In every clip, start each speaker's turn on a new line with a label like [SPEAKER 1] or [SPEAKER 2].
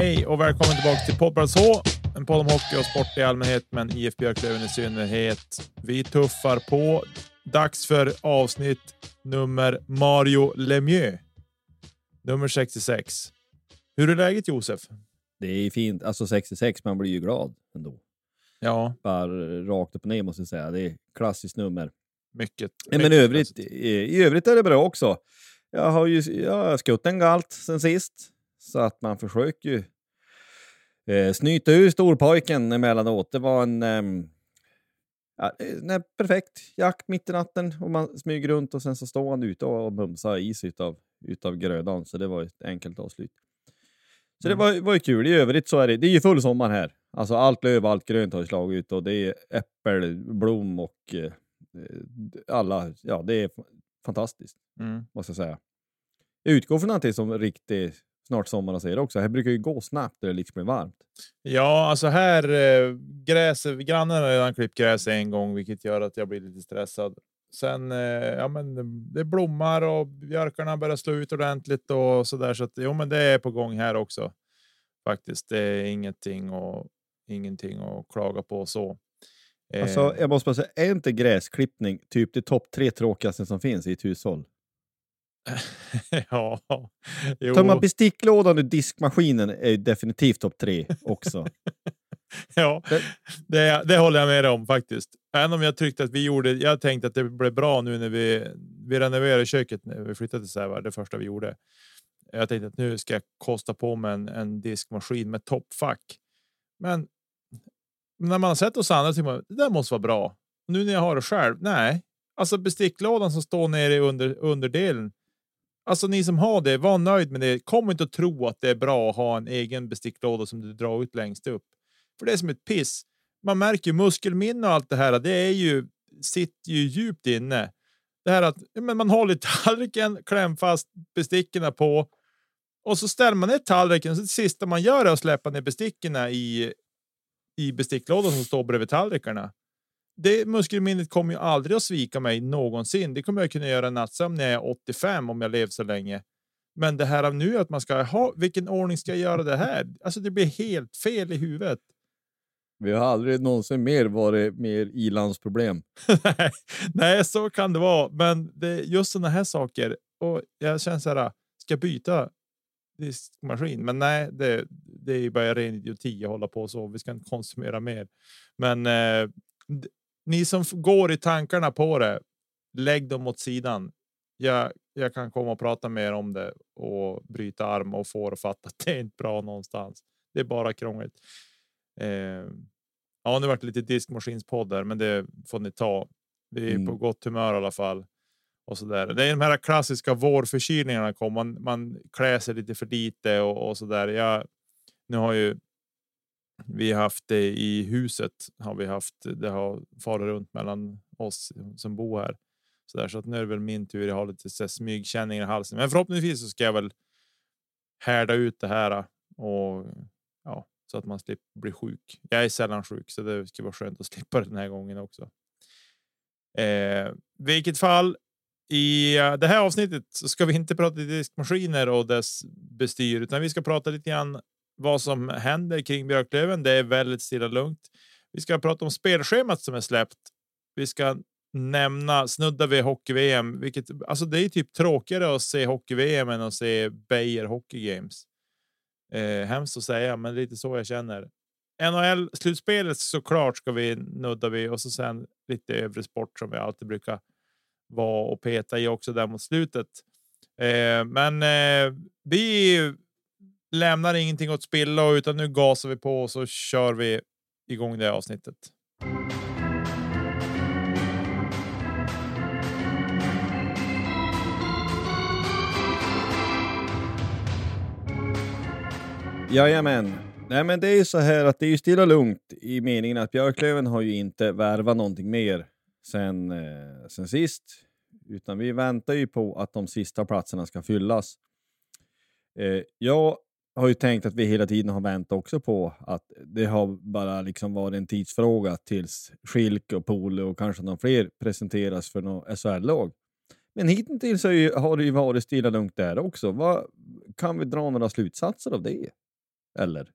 [SPEAKER 1] Hej och välkommen tillbaka till Poddplats H. En podd om hockey och sport i allmänhet, men IF Björklöven i synnerhet. Vi tuffar på. Dags för avsnitt nummer Mario Lemieux. Nummer 66. Hur är läget Josef?
[SPEAKER 2] Det är fint. Alltså 66, man blir ju glad ändå.
[SPEAKER 1] Ja,
[SPEAKER 2] Bara rakt upp och ner måste jag säga. Det är klassiskt nummer.
[SPEAKER 1] mycket.
[SPEAKER 2] Nej, men i
[SPEAKER 1] mycket
[SPEAKER 2] övrigt, i, i övrigt är det bra också. Jag har ju jag har skutt en galt sen sist, så att man försöker ju eh, snyta ur storpojken emellanåt. Det var en ehm, ja, eh, nej, perfekt jakt mitt i natten och man smyger runt och sen så står han ute och mumsar is utav, utav grödan, så det var ett enkelt avslut. Så det var, var ju kul. I övrigt så är det, det är ju full sommar här. Alltså allt löv, allt grönt har slagit ut och det är äppelblom och eh, alla, ja det är fantastiskt
[SPEAKER 1] Mm.
[SPEAKER 2] måste jag säga. Jag utgår från att det är som riktigt snart sommar och säger också. Här brukar ju gå snabbt när det liksom blir varmt.
[SPEAKER 1] Ja, alltså här eh, gräs, grannen har redan klippt gräs en gång, vilket gör att jag blir lite stressad. Sen, eh, ja, men det blommar och björkarna börjar slå ut ordentligt och så där, så att jo, men det är på gång här också. Faktiskt, det är ingenting och ingenting att klaga på så. Eh,
[SPEAKER 2] Alltså, jag måste bara säga, är inte gräsklippning typ det topp tre tråkigaste som finns i ett hushåll?
[SPEAKER 1] ja, jo.
[SPEAKER 2] Tar man besticklådan ur diskmaskinen är definitivt topp tre också.
[SPEAKER 1] Ja,
[SPEAKER 2] Det-
[SPEAKER 1] det, håller jag med om faktiskt. Även om jag tyckte att vi gjorde. Jag tänkte att det blev bra nu när vi vi renoverade köket när vi flyttade till Sävar. Det första vi gjorde. Jag tänkte att nu ska jag kosta på mig en, en diskmaskin med toppfack. Men när man har sett hos andra tycker man det där måste vara bra. Nu när jag har det själv. Nej, alltså besticklådan som står nere i under underdelen. Alltså ni som har det, var nöjd med det. Kom inte att tro att det är bra att ha en egen besticklåda som du drar ut längst upp. För det är som ett piss. Man märker ju muskelminne och allt det här. Det är ju sitter ju djupt inne. Det här att men man håller tallriken, kläm fast besticken på och så ställer man ner tallriken. Så det sista man gör är att släppa ner besticken i i besticklådan som står bredvid tallrikarna. Det muskelminnet kommer ju aldrig att svika mig någonsin. Det kommer jag kunna göra nattsömn när jag är 85 om jag lever så länge. Men det här av nu att man ska ha vilken ordning ska jag göra det här? Alltså, det blir helt fel i huvudet.
[SPEAKER 2] Vi har aldrig någonsin mer varit mer ilandsproblem.
[SPEAKER 1] Nej, Nej, så kan det vara. Men det just sådana här saker. Och jag känner så här. Ska jag byta diskmaskin? Men nej, det, det är ju bara ren idioti att hålla på så. Vi ska inte konsumera mer. Men eh, ni som går i tankarna på det, lägg dem åt sidan. Jag, jag kan komma och prata mer om det och bryta arm och få att fatta att det är inte bra någonstans. Det är bara krångligt. Eh, ja, nu vart lite diskmaskinspodd där, men det får ni ta. Vi är på
[SPEAKER 2] Mm.
[SPEAKER 1] gott humör i alla fall. och så där. Det är de här klassiska vårförkylningarna kom. Man, man klär sig lite för lite och, och så där. Jag, nu har ju vi har haft det i huset har vi haft. Det har farit runt mellan oss som bor här så där så att nu är det väl min tur. Jag har lite så i halsen, men förhoppningsvis så ska jag väl härda ut det här äh, och ja, så att man slipper bli sjuk. Jag är sällan sjuk, så det ska vara skönt att slippa den här gången också. Eh, vilket fall i äh, det här avsnittet så ska vi inte prata diskmaskiner och dess bestyr, utan vi ska prata lite grann vad som händer kring Björklöven. Det är väldigt stilla lugnt. Vi ska prata om spelschemat som är släppt. Vi ska nämna snudda vid hockey VM, vilket alltså det är typ tråkigare att se hockey VM än att se Beijer Hockey Games. Eh, hemskt att säga, men lite så jag känner. NHL slutspelet såklart ska vi nudda vid och så sen lite övrig sport som vi alltid brukar vara och peta i också där mot slutet. Eh, men eh, vi lämnar ingenting åt spillo utan nu gasar vi på och så kör vi igång det avsnittet.
[SPEAKER 2] Jajamän. Nej, men det är ju så här att det är ju stilla lugnt i meningen att Björklöven har ju inte värvat någonting mer sen, eh, sen sist, utan vi väntar ju på att de sista platserna ska fyllas. Eh, jag har ju tänkt att vi hela tiden har väntat också på att det har bara liksom varit en tidsfråga tills skilk och Pole och kanske någon fler presenteras för något SHL-lag. Men hittills har det ju varit stilla lugnt där också. Vad, kan vi dra några slutsatser av det? Eller?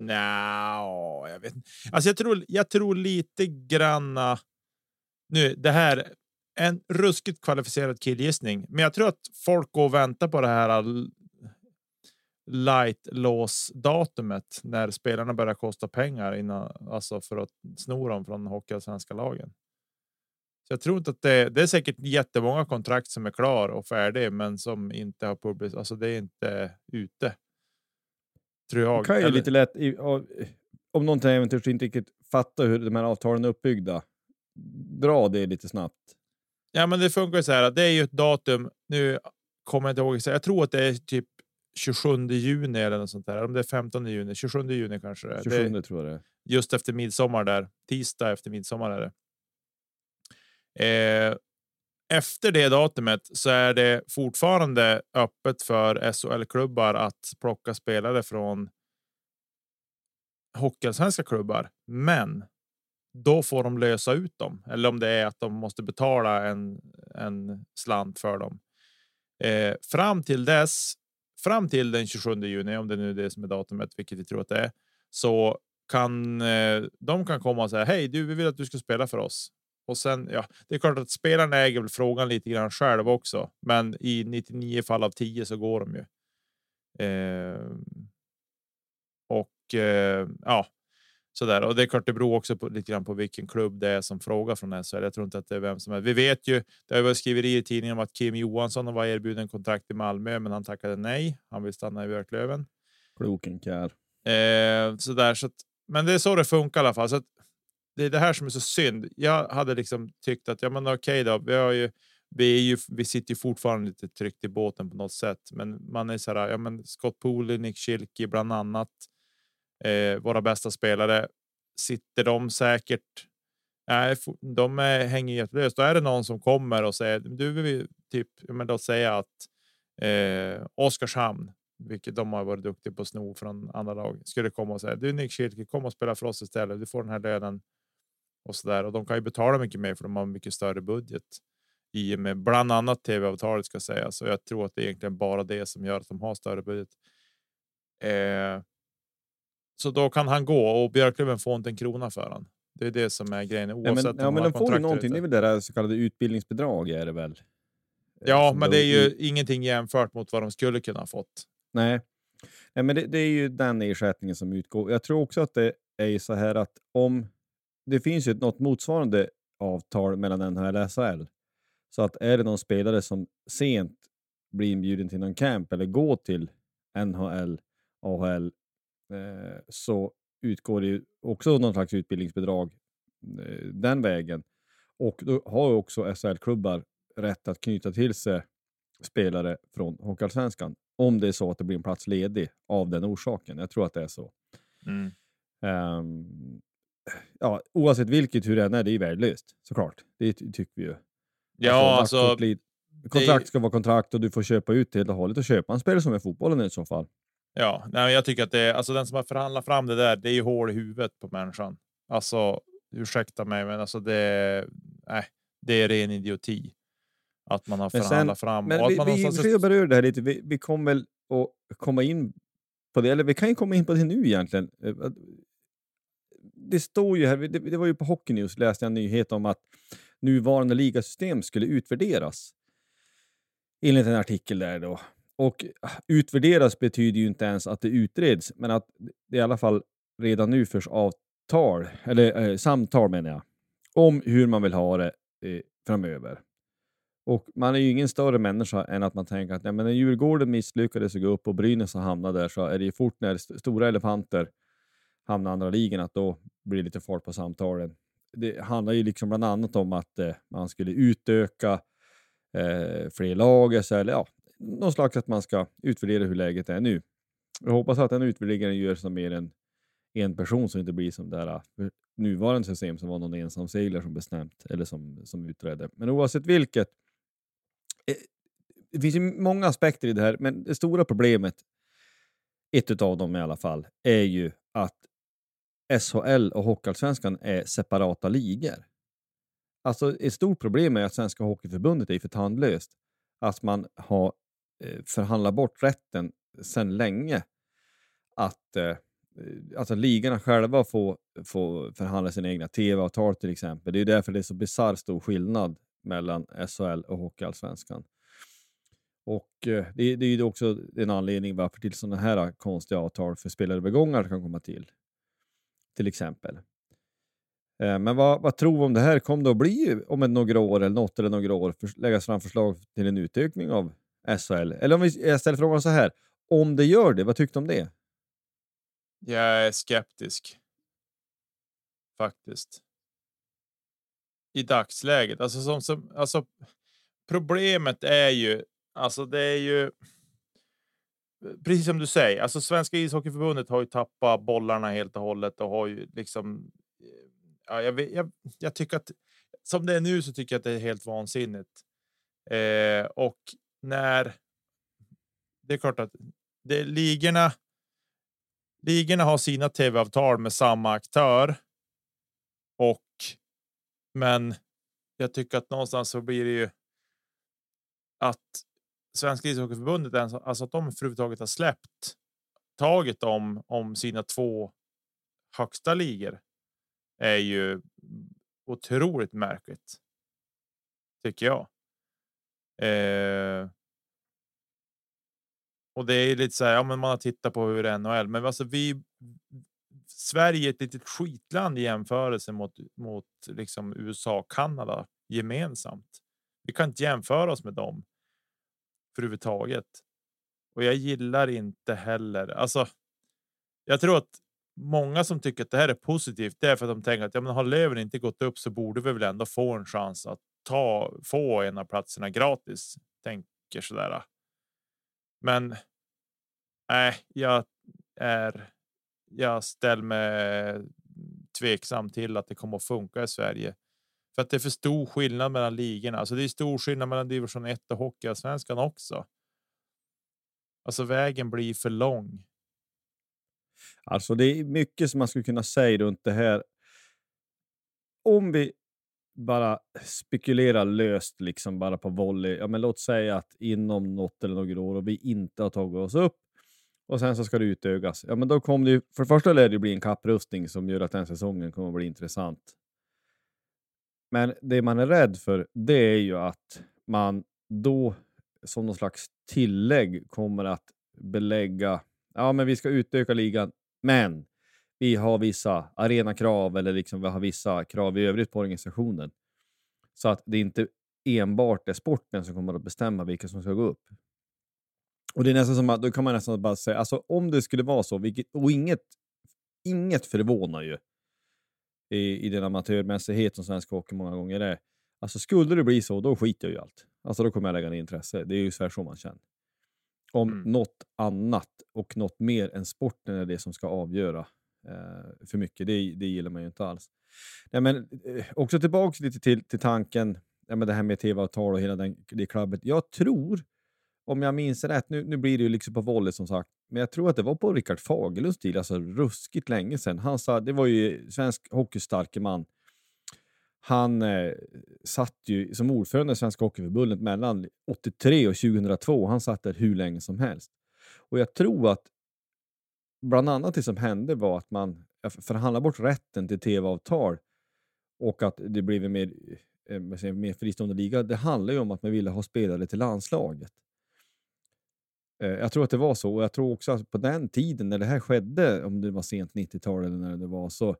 [SPEAKER 1] Nja, jag vet inte. Alltså jag tror, jag tror lite granna. Nu, det här en ruskigt kvalificerad killgissning, men jag tror att folk går och väntar på det här light lås datumet när spelarna börjar kosta pengar innan alltså för att sno dem från hockeyallsvenska lagen. Så jag tror inte att det, det är säkert jättemånga kontrakt som är klar och färdig, men som inte har publicerat. Alltså, det är inte ute. Tror jag.
[SPEAKER 2] Det kan ju lite lätt om någon till äventyrs inte riktigt fattar hur de här avtalen är uppbyggda. Dra det lite snabbt.
[SPEAKER 1] Ja, men det funkar så här. Det är ju ett datum. Nu kommer jag inte ihåg. Jag tror att det är typ 27 juni eller något sånt där. Om det är 15 juni, 27 juni kanske. Det
[SPEAKER 2] 27 det tror jag det
[SPEAKER 1] Just efter midsommar där. Tisdag efter midsommar är det. Eh, efter det datumet så är det fortfarande öppet för SHL-klubbar att plocka spelare från hockeyallsvenska klubbar. Men då får de lösa ut dem eller om det är att de måste betala en, en slant för dem. Eh, fram till dess, fram till den 27 juni, om det nu är det som är datumet, vilket vi tror att det är, så kan eh, de kan komma och säga hej, du, vi vill att du ska spela för oss. Och sen, ja, det är klart att spelarna äger väl frågan lite grann själv också, men i 99 fall av 10 så går de ju. Eh, och eh, ja, så där. Och det är klart, det beror också på, lite grann på vilken klubb det är som frågar från SHL. Jag tror inte att det är vem som är. Vi vet ju, det har varit skriverier i tidningen om att Kim Johansson var erbjuden kontrakt i Malmö, men han tackade nej. Han vill stanna i Björklöven.
[SPEAKER 2] Kloken kär.
[SPEAKER 1] Eh, så där, så att, men det är så det funkar i alla fall. Så att, det är det här som är så synd. Jag hade liksom tyckt att ja, men okej då. Vi har ju. Vi är ju. Vi sitter ju fortfarande lite tryggt i båten på något sätt, men man är så här. Ja, men Scott Pooley, Nick Schilke bland annat. Eh, våra bästa spelare sitter de säkert. Nej, de är, hänger jättelöst. Då är det någon som kommer och säger du vill typ. Men då säga att eh, Oskarshamn, vilket de har varit duktiga på att sno från andra lag, skulle komma och säga du Nick Schilke, kom och spela för oss istället. Du får den här lönen och så där. Och de kan ju betala mycket mer för de har mycket större budget i och med bland annat tv-avtalet ska sägas. Så jag tror att det är egentligen bara det som gör att de har större budget. Eh, så då kan han gå och Björklöven får inte en krona för han. Det är det som är grejen.
[SPEAKER 2] Oavsett ja, men, ja, men de får ju någonting. Det är väl det där så kallade utbildningsbidrag är det väl? Eh,
[SPEAKER 1] ja, men det är ju ingenting jämfört mot vad de skulle kunna ha fått.
[SPEAKER 2] Nej, Nej men det, det, är ju den ersättningen som utgår. Jag tror också att det är så här att om det finns ju något motsvarande avtal mellan NHL och SHL. Så att är det någon spelare som sent blir inbjuden till någon camp eller går till NHL, AHL, så utgår det också någon slags utbildningsbidrag eh, den vägen. Och då har också SHL-klubbar rätt att knyta till sig spelare från Hockeyallsvenskan om det är så att det blir en plats ledig av den orsaken. Jag tror att det är så.
[SPEAKER 1] Mm.
[SPEAKER 2] Um, ja, oavsett vilket, hur det än är, det är värdelöst såklart. Det ty tycker vi ju.
[SPEAKER 1] Ja, alltså.
[SPEAKER 2] alltså kontrakt ska vara kontrakt och du får köpa ut helt och hållet och köpa en spelare som är fotbollen i så fall.
[SPEAKER 1] Ja, nej, jag tycker att det är alltså den som har förhandlat fram det där. Det är ju hål i huvudet på människan. Alltså, ursäkta mig, men alltså det. Nej, det är ren idioti att man har förhandlat sen, fram.
[SPEAKER 2] Men vi,
[SPEAKER 1] man
[SPEAKER 2] vi, någonstans... vi berör det här lite. Vi, vi kommer väl att komma in på det, eller vi kan ju komma in på det nu egentligen. Eh, det står ju här, det, det var ju på Hockey News läste jag en nyhet om att nuvarande ligasystem skulle utvärderas. Enligt en artikel där då. Och utvärderas betyder ju inte ens att det utreds, men att det i alla fall redan nu förs avtal, eller eh, samtal menar jag, om hur man vill ha det eh, framöver. Och man är ju ingen större människa än att man tänker att ja, men när Djurgården misslyckades att gå upp och Brynäs har hamnat där så är det ju fort när st stora elefanter hamnar i andra ligan att då blir det lite fart på samtalen. Det handlar ju liksom bland annat om att eh, man skulle utöka eh, fler lag, eller ja, någon slags att man ska utvärdera hur läget är nu. Jag hoppas att den utvärderingen görs av mer än en person så det inte blir som det här äh, nuvarande system som var någon ensam seglare som bestämt eller som, som utredde. Men oavsett vilket eh, det finns ju många aspekter i det här, men det stora problemet, ett av dem i alla fall, är ju att SHL och Hockeyallsvenskan är separata ligor. Alltså ett stort problem är att Svenska Hockeyförbundet är för tandlöst. Att man har Eh, förhandla bort rätten sedan länge att eh, alltså ligorna själva får, får förhandla sina egna tv-avtal till exempel. Det är därför det är så bisarrt stor skillnad mellan SHL och Hockeyallsvenskan. Och eh, det, det, är ju också en anledning varför till sådana här konstiga avtal för spelarövergångar kan komma till. Till exempel. Men vad, vad tror vi om det här kommer det att bli om ett några år eller något eller några år för, läggas fram förslag till en utökning av SHL? Eller om vi, jag ställer frågan så här, om det gör det, vad tyckte du om det?
[SPEAKER 1] Jag är skeptisk. Faktiskt i dagsläget. Alltså, som, som, alltså, problemet är ju, alltså det är ju. Precis som du säger, alltså Svenska ishockeyförbundet har ju tappat bollarna helt och hållet och har ju liksom. Eh, ja, jag, jag, jag tycker att som det är nu så tycker jag att det är helt vansinnigt. Eh, och när. Det är klart att det är ligorna. Ligorna har sina tv-avtal med samma aktör. Och men jag tycker att någonstans så blir det ju. Att Svenska ishockeyförbundet, alltså att de överhuvudtaget har släppt taget om om sina två högsta ligor. Är ju otroligt märkligt. Tycker jag. Eh, och det är lite så här, ja, men man har tittat på hur NHL, men alltså vi Sverige är ett litet skitland i jämförelse mot mot liksom USA och Kanada gemensamt. Vi kan inte jämföra oss med dem. För överhuvudtaget. Och jag gillar inte heller alltså. Jag tror att många som tycker att det här är positivt, det är för att de tänker att ja, men har Löven inte gått upp så borde vi väl ändå få en chans att ta få en av platserna gratis. Tänker sådär. Men. Nej, jag är jag ställer mig tveksam till att det kommer att funka i Sverige. För att det är för stor skillnad mellan ligorna. Alltså det är stor skillnad mellan division 1 och hockeyallsvenskan också. Alltså vägen blir för lång.
[SPEAKER 2] Alltså det är mycket som man skulle kunna säga runt det här. Om vi bara spekulera löst, liksom bara på volley. Ja, men låt säga att inom något eller några år och vi inte har tagit oss upp och sen så ska det utökas. Ja, men då kommer det ju. för det första lär det bli en kapprustning som gör att den säsongen kommer att bli intressant. Men det man är rädd för, det är ju att man då som någon slags tillägg kommer att belägga, ja men vi ska utöka ligan, men vi har vissa arenakrav eller liksom vi har vissa krav i övrigt på organisationen. Så att det inte enbart är sporten som kommer att bestämma vilka som ska gå upp. Och det är nästan som att, då kan man nästan bara säga, alltså om det skulle vara så, vilket, och inget, inget förvånar ju i, i den amatörmässighet som svensk hockey många gånger är, Alltså skulle det bli så, då skiter jag ju i allt. Alltså då kommer jag lägga ner intresse. Det är ju så så man känner. Om
[SPEAKER 1] Mm.
[SPEAKER 2] något annat och något mer än sporten är det som ska avgöra Eh, för mycket, det, det gillar man ju inte alls. Ja, men, eh, också tillbaka lite till, till tanken, ja, men det här med tv-avtal och hela den, det klubbet. Jag tror, om jag minns rätt, nu, nu blir det ju liksom på volley som sagt, men jag tror att det var på Rickard Fagerlunds tid, alltså ruskigt länge sedan. Han sa, det var ju svensk hockeystarke man. Han eh, satt ju som ordförande i Svenska Hockeyförbundet mellan 83 och 2002. Han satt där hur länge som helst. Och jag tror att bland annat det som hände var att man förhandlade bort rätten till tv-avtal och att det blev en mer, eh, en mer fristående liga. Det handlar ju om att man ville ha spelare till landslaget. Eh, jag tror att det var så och jag tror också att på den tiden när det här skedde, om det var sent 90-tal eller när det var, så,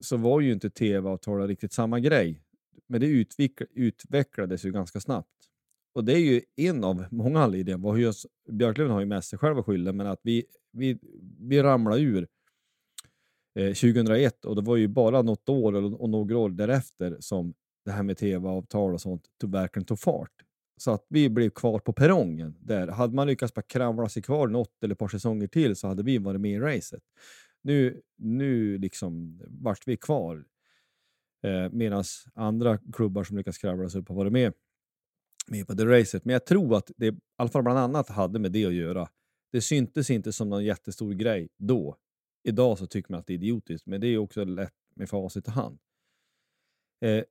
[SPEAKER 2] så var ju inte tv-avtal riktigt samma grej. Men det utvecklades ju ganska snabbt. Och det är ju en av många anledningar. Björklöven har ju mest sig själv att skylla, men att vi, vi, vi ramlade ur eh, 2001 och det var ju bara något år och, och några år därefter som det här med tv-avtal och sånt tog, verkligen tog fart. Så att vi blev kvar på perrongen. Där. Hade man lyckats bara kravla sig kvar något eller ett par säsonger till så hade vi varit med i racet. Nu, nu liksom vart vi kvar. Eh, Medan andra klubbar som lyckats kravla sig upp har varit med, med på det racet. Men jag tror att det i alla fall bland annat hade med det att göra. Det syntes inte som någon jättestor grej då. Idag så tycker man att det är idiotiskt, men det är också lätt med facit i hand. Eh,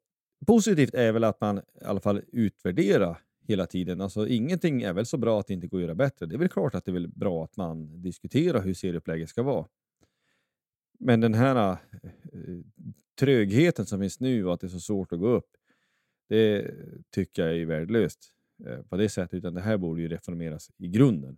[SPEAKER 2] positivt är väl att man i alla fall utvärderar hela tiden. Alltså, ingenting är väl så bra att det inte går att göra bättre. Det är väl klart att det är väl bra att man diskuterar hur serieupplägget ska vara. Men den här eh, trögheten som finns nu och att det är så svårt att gå upp, det tycker jag är värdelöst eh, på det sättet. Utan det här borde ju reformeras i grunden.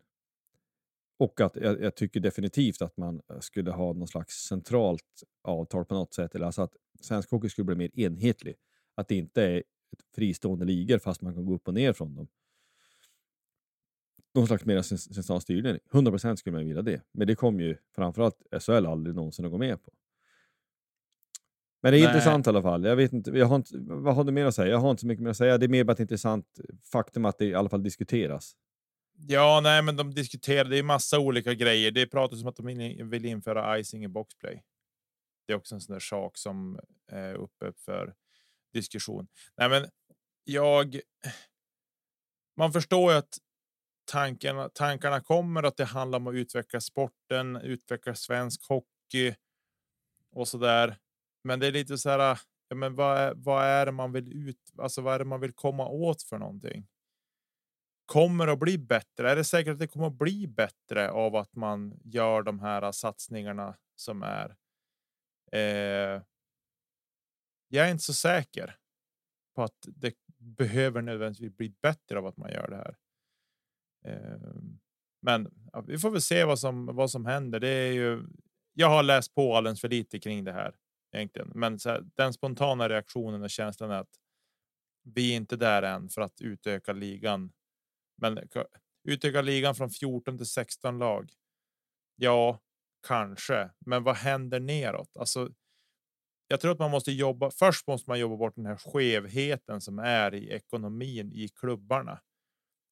[SPEAKER 2] Och att jag, jag tycker definitivt att man skulle ha någon slags centralt avtal på något sätt. Eller alltså att svensk hockey skulle bli mer enhetlig. Att det inte är ett fristående ligor fast man kan gå upp och ner från dem. Någon slags mer cen- central styrning. 100% skulle man vilja det. Men det kommer ju framförallt SHL aldrig någonsin att gå med på. Men det är
[SPEAKER 1] Nej.
[SPEAKER 2] intressant i alla fall. Jag vet inte, jag har inte, vad har du mer att säga? Jag har inte så mycket mer att säga. Det är mer bara ett intressant faktum att det i alla fall diskuteras.
[SPEAKER 1] Ja, nej, men de diskuterar. Det är massa olika grejer. Det pratas om att de in- vill införa icing i boxplay. Det är också en sån där sak som eh, är uppe för diskussion. Nej, men jag. Man förstår ju att tankarna, tankarna kommer att det handlar om att utveckla sporten, utveckla svensk hockey och så där. Men det är lite så här. Ja, men vad är, vad är det man vill ut? Alltså, vad är det man vill komma åt för någonting? Kommer att bli bättre? Är det säkert att det kommer att bli bättre av att man gör de här satsningarna som är? Eh, jag är inte så säker på att det behöver nödvändigtvis bli bättre av att man gör det här. Eh, men ja, vi får väl se vad som vad som händer. Det är ju. Jag har läst på alldeles för lite kring det här egentligen, men så här, den spontana reaktionen och känslan är att vi är inte där än för att utöka ligan men eh, utöka ligan från 14 till 16 lag. Ja, kanske, men vad händer neråt? Alltså. Jag tror att man måste jobba. Först måste man jobba bort den här skevheten som är i ekonomin i klubbarna.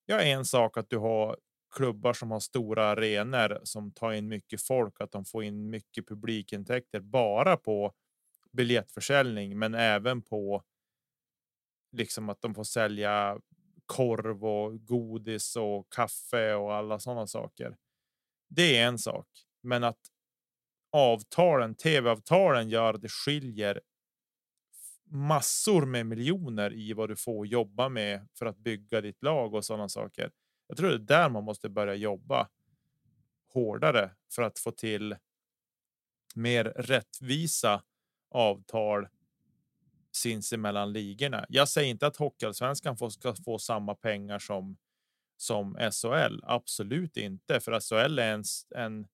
[SPEAKER 1] Ja, en sak att du har klubbar som har stora arenor som tar in mycket folk, att de får in mycket publikintäkter bara på biljettförsäljning, men även på. Liksom att de får sälja korv och godis och kaffe och alla sådana saker. Det är en sak, men att avtalen, tv-avtalen gör att det skiljer massor med miljoner i vad du får jobba med för att bygga ditt lag och sådana saker. Jag tror det är där man måste börja jobba hårdare för att få till mer rättvisa avtal sinsemellan ligorna. Jag säger inte att Hockeyallsvenskan ska få samma pengar som som SHL. Absolut inte, för SHL är en, en.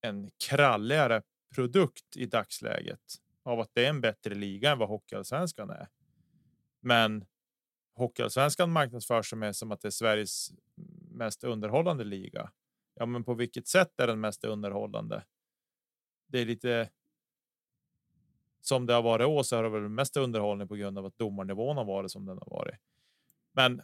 [SPEAKER 1] En kralligare produkt i dagsläget av att det är en bättre liga än vad Hockeyallsvenskan är. Men Hockeyallsvenskan marknadsför sig med som att det är Sveriges mest underhållande liga. Ja, men på vilket sätt är den mest underhållande? Det är lite som det har varit år så har det väl mest underhållning på grund av att domarnivån har varit som den har varit. Men.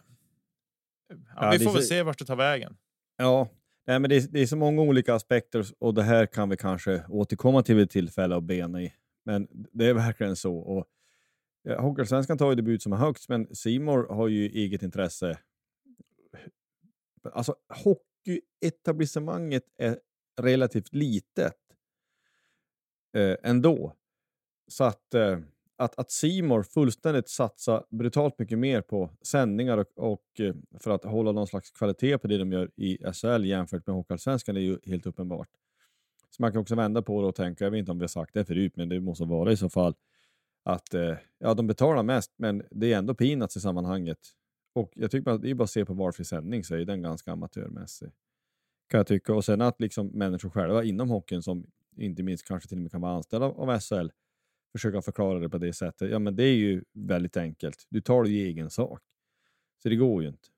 [SPEAKER 1] Ja,
[SPEAKER 2] Ja,
[SPEAKER 1] vi får väl se vart det tar vägen.
[SPEAKER 2] Ja, nej, men det är, det är så många olika aspekter och det här kan vi kanske återkomma till vid tillfälle och bena i. Men det är verkligen så. Och ja, Hockeyallsvenskan tar ju debut som är högst, men Simor har ju eget intresse. Alltså hockeyetablissemanget är relativt litet eh, ändå. Så att, eh, att, att Simor fullständigt satsar brutalt mycket mer på sändningar och, och eh, för att hålla någon slags kvalitet på det de gör i SHL jämfört med Hockeyallsvenskan är ju helt uppenbart. Så man kan också vända på det och tänka, jag vet inte om vi har sagt det förut, men det måste vara i så fall, att eh, ja, de betalar mest, men det är ändå peanuts i sammanhanget. Och jag tycker att det är bara att se på valfri sändning så är den ganska amatörmässig. Kan jag tycka. Och sen att liksom människor själva inom hockeyn, som inte minst kanske till och med kan vara anställda av, av SHL, försöka förklara det på det sättet. Ja, men det är ju väldigt enkelt. Du tar det i egen sak. Så det går ju inte.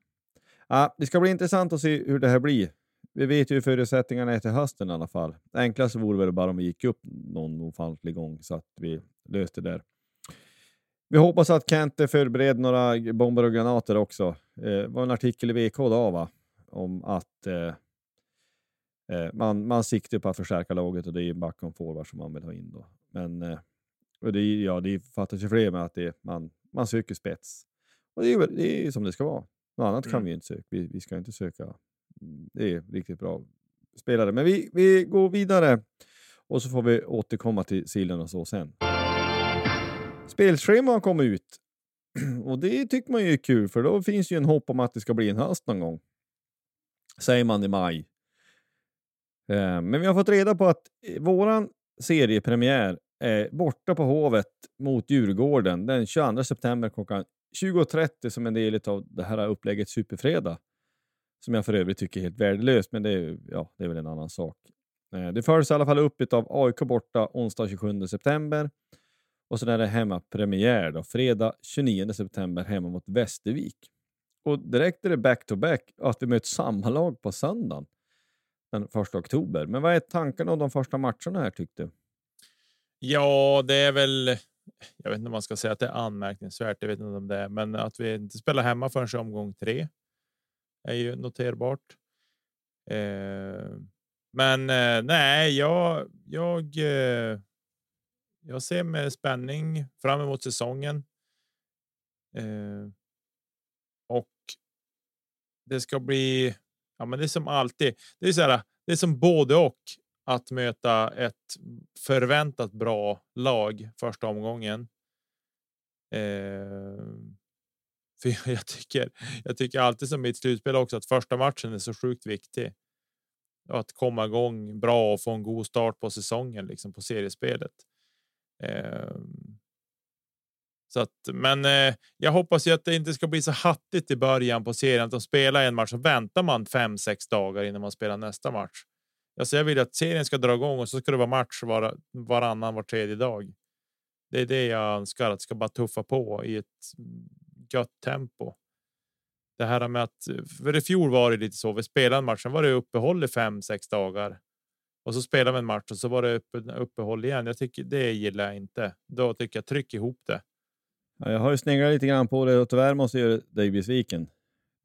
[SPEAKER 2] Ja, det ska bli intressant att se hur det här blir. Vi vet ju hur förutsättningarna är till hösten i alla fall. Enklast vore väl bara om vi gick upp någon ofantlig gång så att vi löste det där. Vi hoppas att Kent förbereder några bomber och granater också. Eh, det var en artikel i VK då, va? om att eh, eh, man, man siktar på att förstärka laget och det är back och forward som man vill ha in. Då. Men eh, och det, ja, det fattas ju fler med att det, man, man söker spets. Och det är, det är som det ska vara. Något annat kan
[SPEAKER 1] Mm.
[SPEAKER 2] vi ju inte söka. Vi, vi ska inte söka. Det är riktigt bra spelare. Men vi, vi går vidare och så får vi återkomma till sillen och så sen. Spelschema har kommit ut och det tycker man ju är kul för då finns ju en hopp om att det ska bli en höst någon gång. Säger man i maj. Eh, Men vi har fått reda på att eh, våran seriepremiär eh, borta på Hovet mot Djurgården den 22 september klockan 20.30 som en del av det här upplägget Superfredag. Som jag för övrigt tycker är helt värdelöst, men det är, ja, det är väl en annan sak. Eh, Det följs i alla fall upp av AIK borta onsdag 27 september. Och sen är det hemmapremiär då, fredag 29 september hemma mot Västervik. Och direkt är det back-to-back att vi möter samma lag på söndagen den 1 oktober. Men vad är tankarna om de första matcherna här tyckte du?
[SPEAKER 1] Ja, det är väl. Jag vet inte om man ska säga att det är anmärkningsvärt. Jag vet inte om det är, men att vi inte spelar hemma förrän omgång tre. Är ju noterbart. Eh, men eh, nej, jag, jag. Eh, jag ser med spänning fram emot säsongen. Eh, och. Det ska bli. Ja, men det är som alltid. Det är så här. Det är som både och att möta ett förväntat bra lag första omgången. Eh, för jag tycker, jag tycker alltid som i ett slutspel också att första matchen är så sjukt viktig. Att komma igång bra och få en god start på säsongen liksom på seriespelet. Eh, så att, men eh, jag hoppas ju att det inte ska bli så hattigt i början på serien att de spelar en match så väntar man fem, sex dagar innan man spelar nästa match. Alltså jag vill att serien ska dra igång och så ska det vara match var, varannan var tredje dag. Det är det jag önskar att ska bara tuffa på i ett mm, gött tempo. Det här med att för i fjol var det lite så. Vi spelade en match, sen var det uppehåll i fem, sex dagar och så spelade vi en match och så var det uppe, uppehåll igen. Jag tycker det gillar jag inte. Då tycker jag tryck ihop det.
[SPEAKER 2] Ja, jag har ju sneglat lite grann på det och tyvärr måste jag göra dig besviken.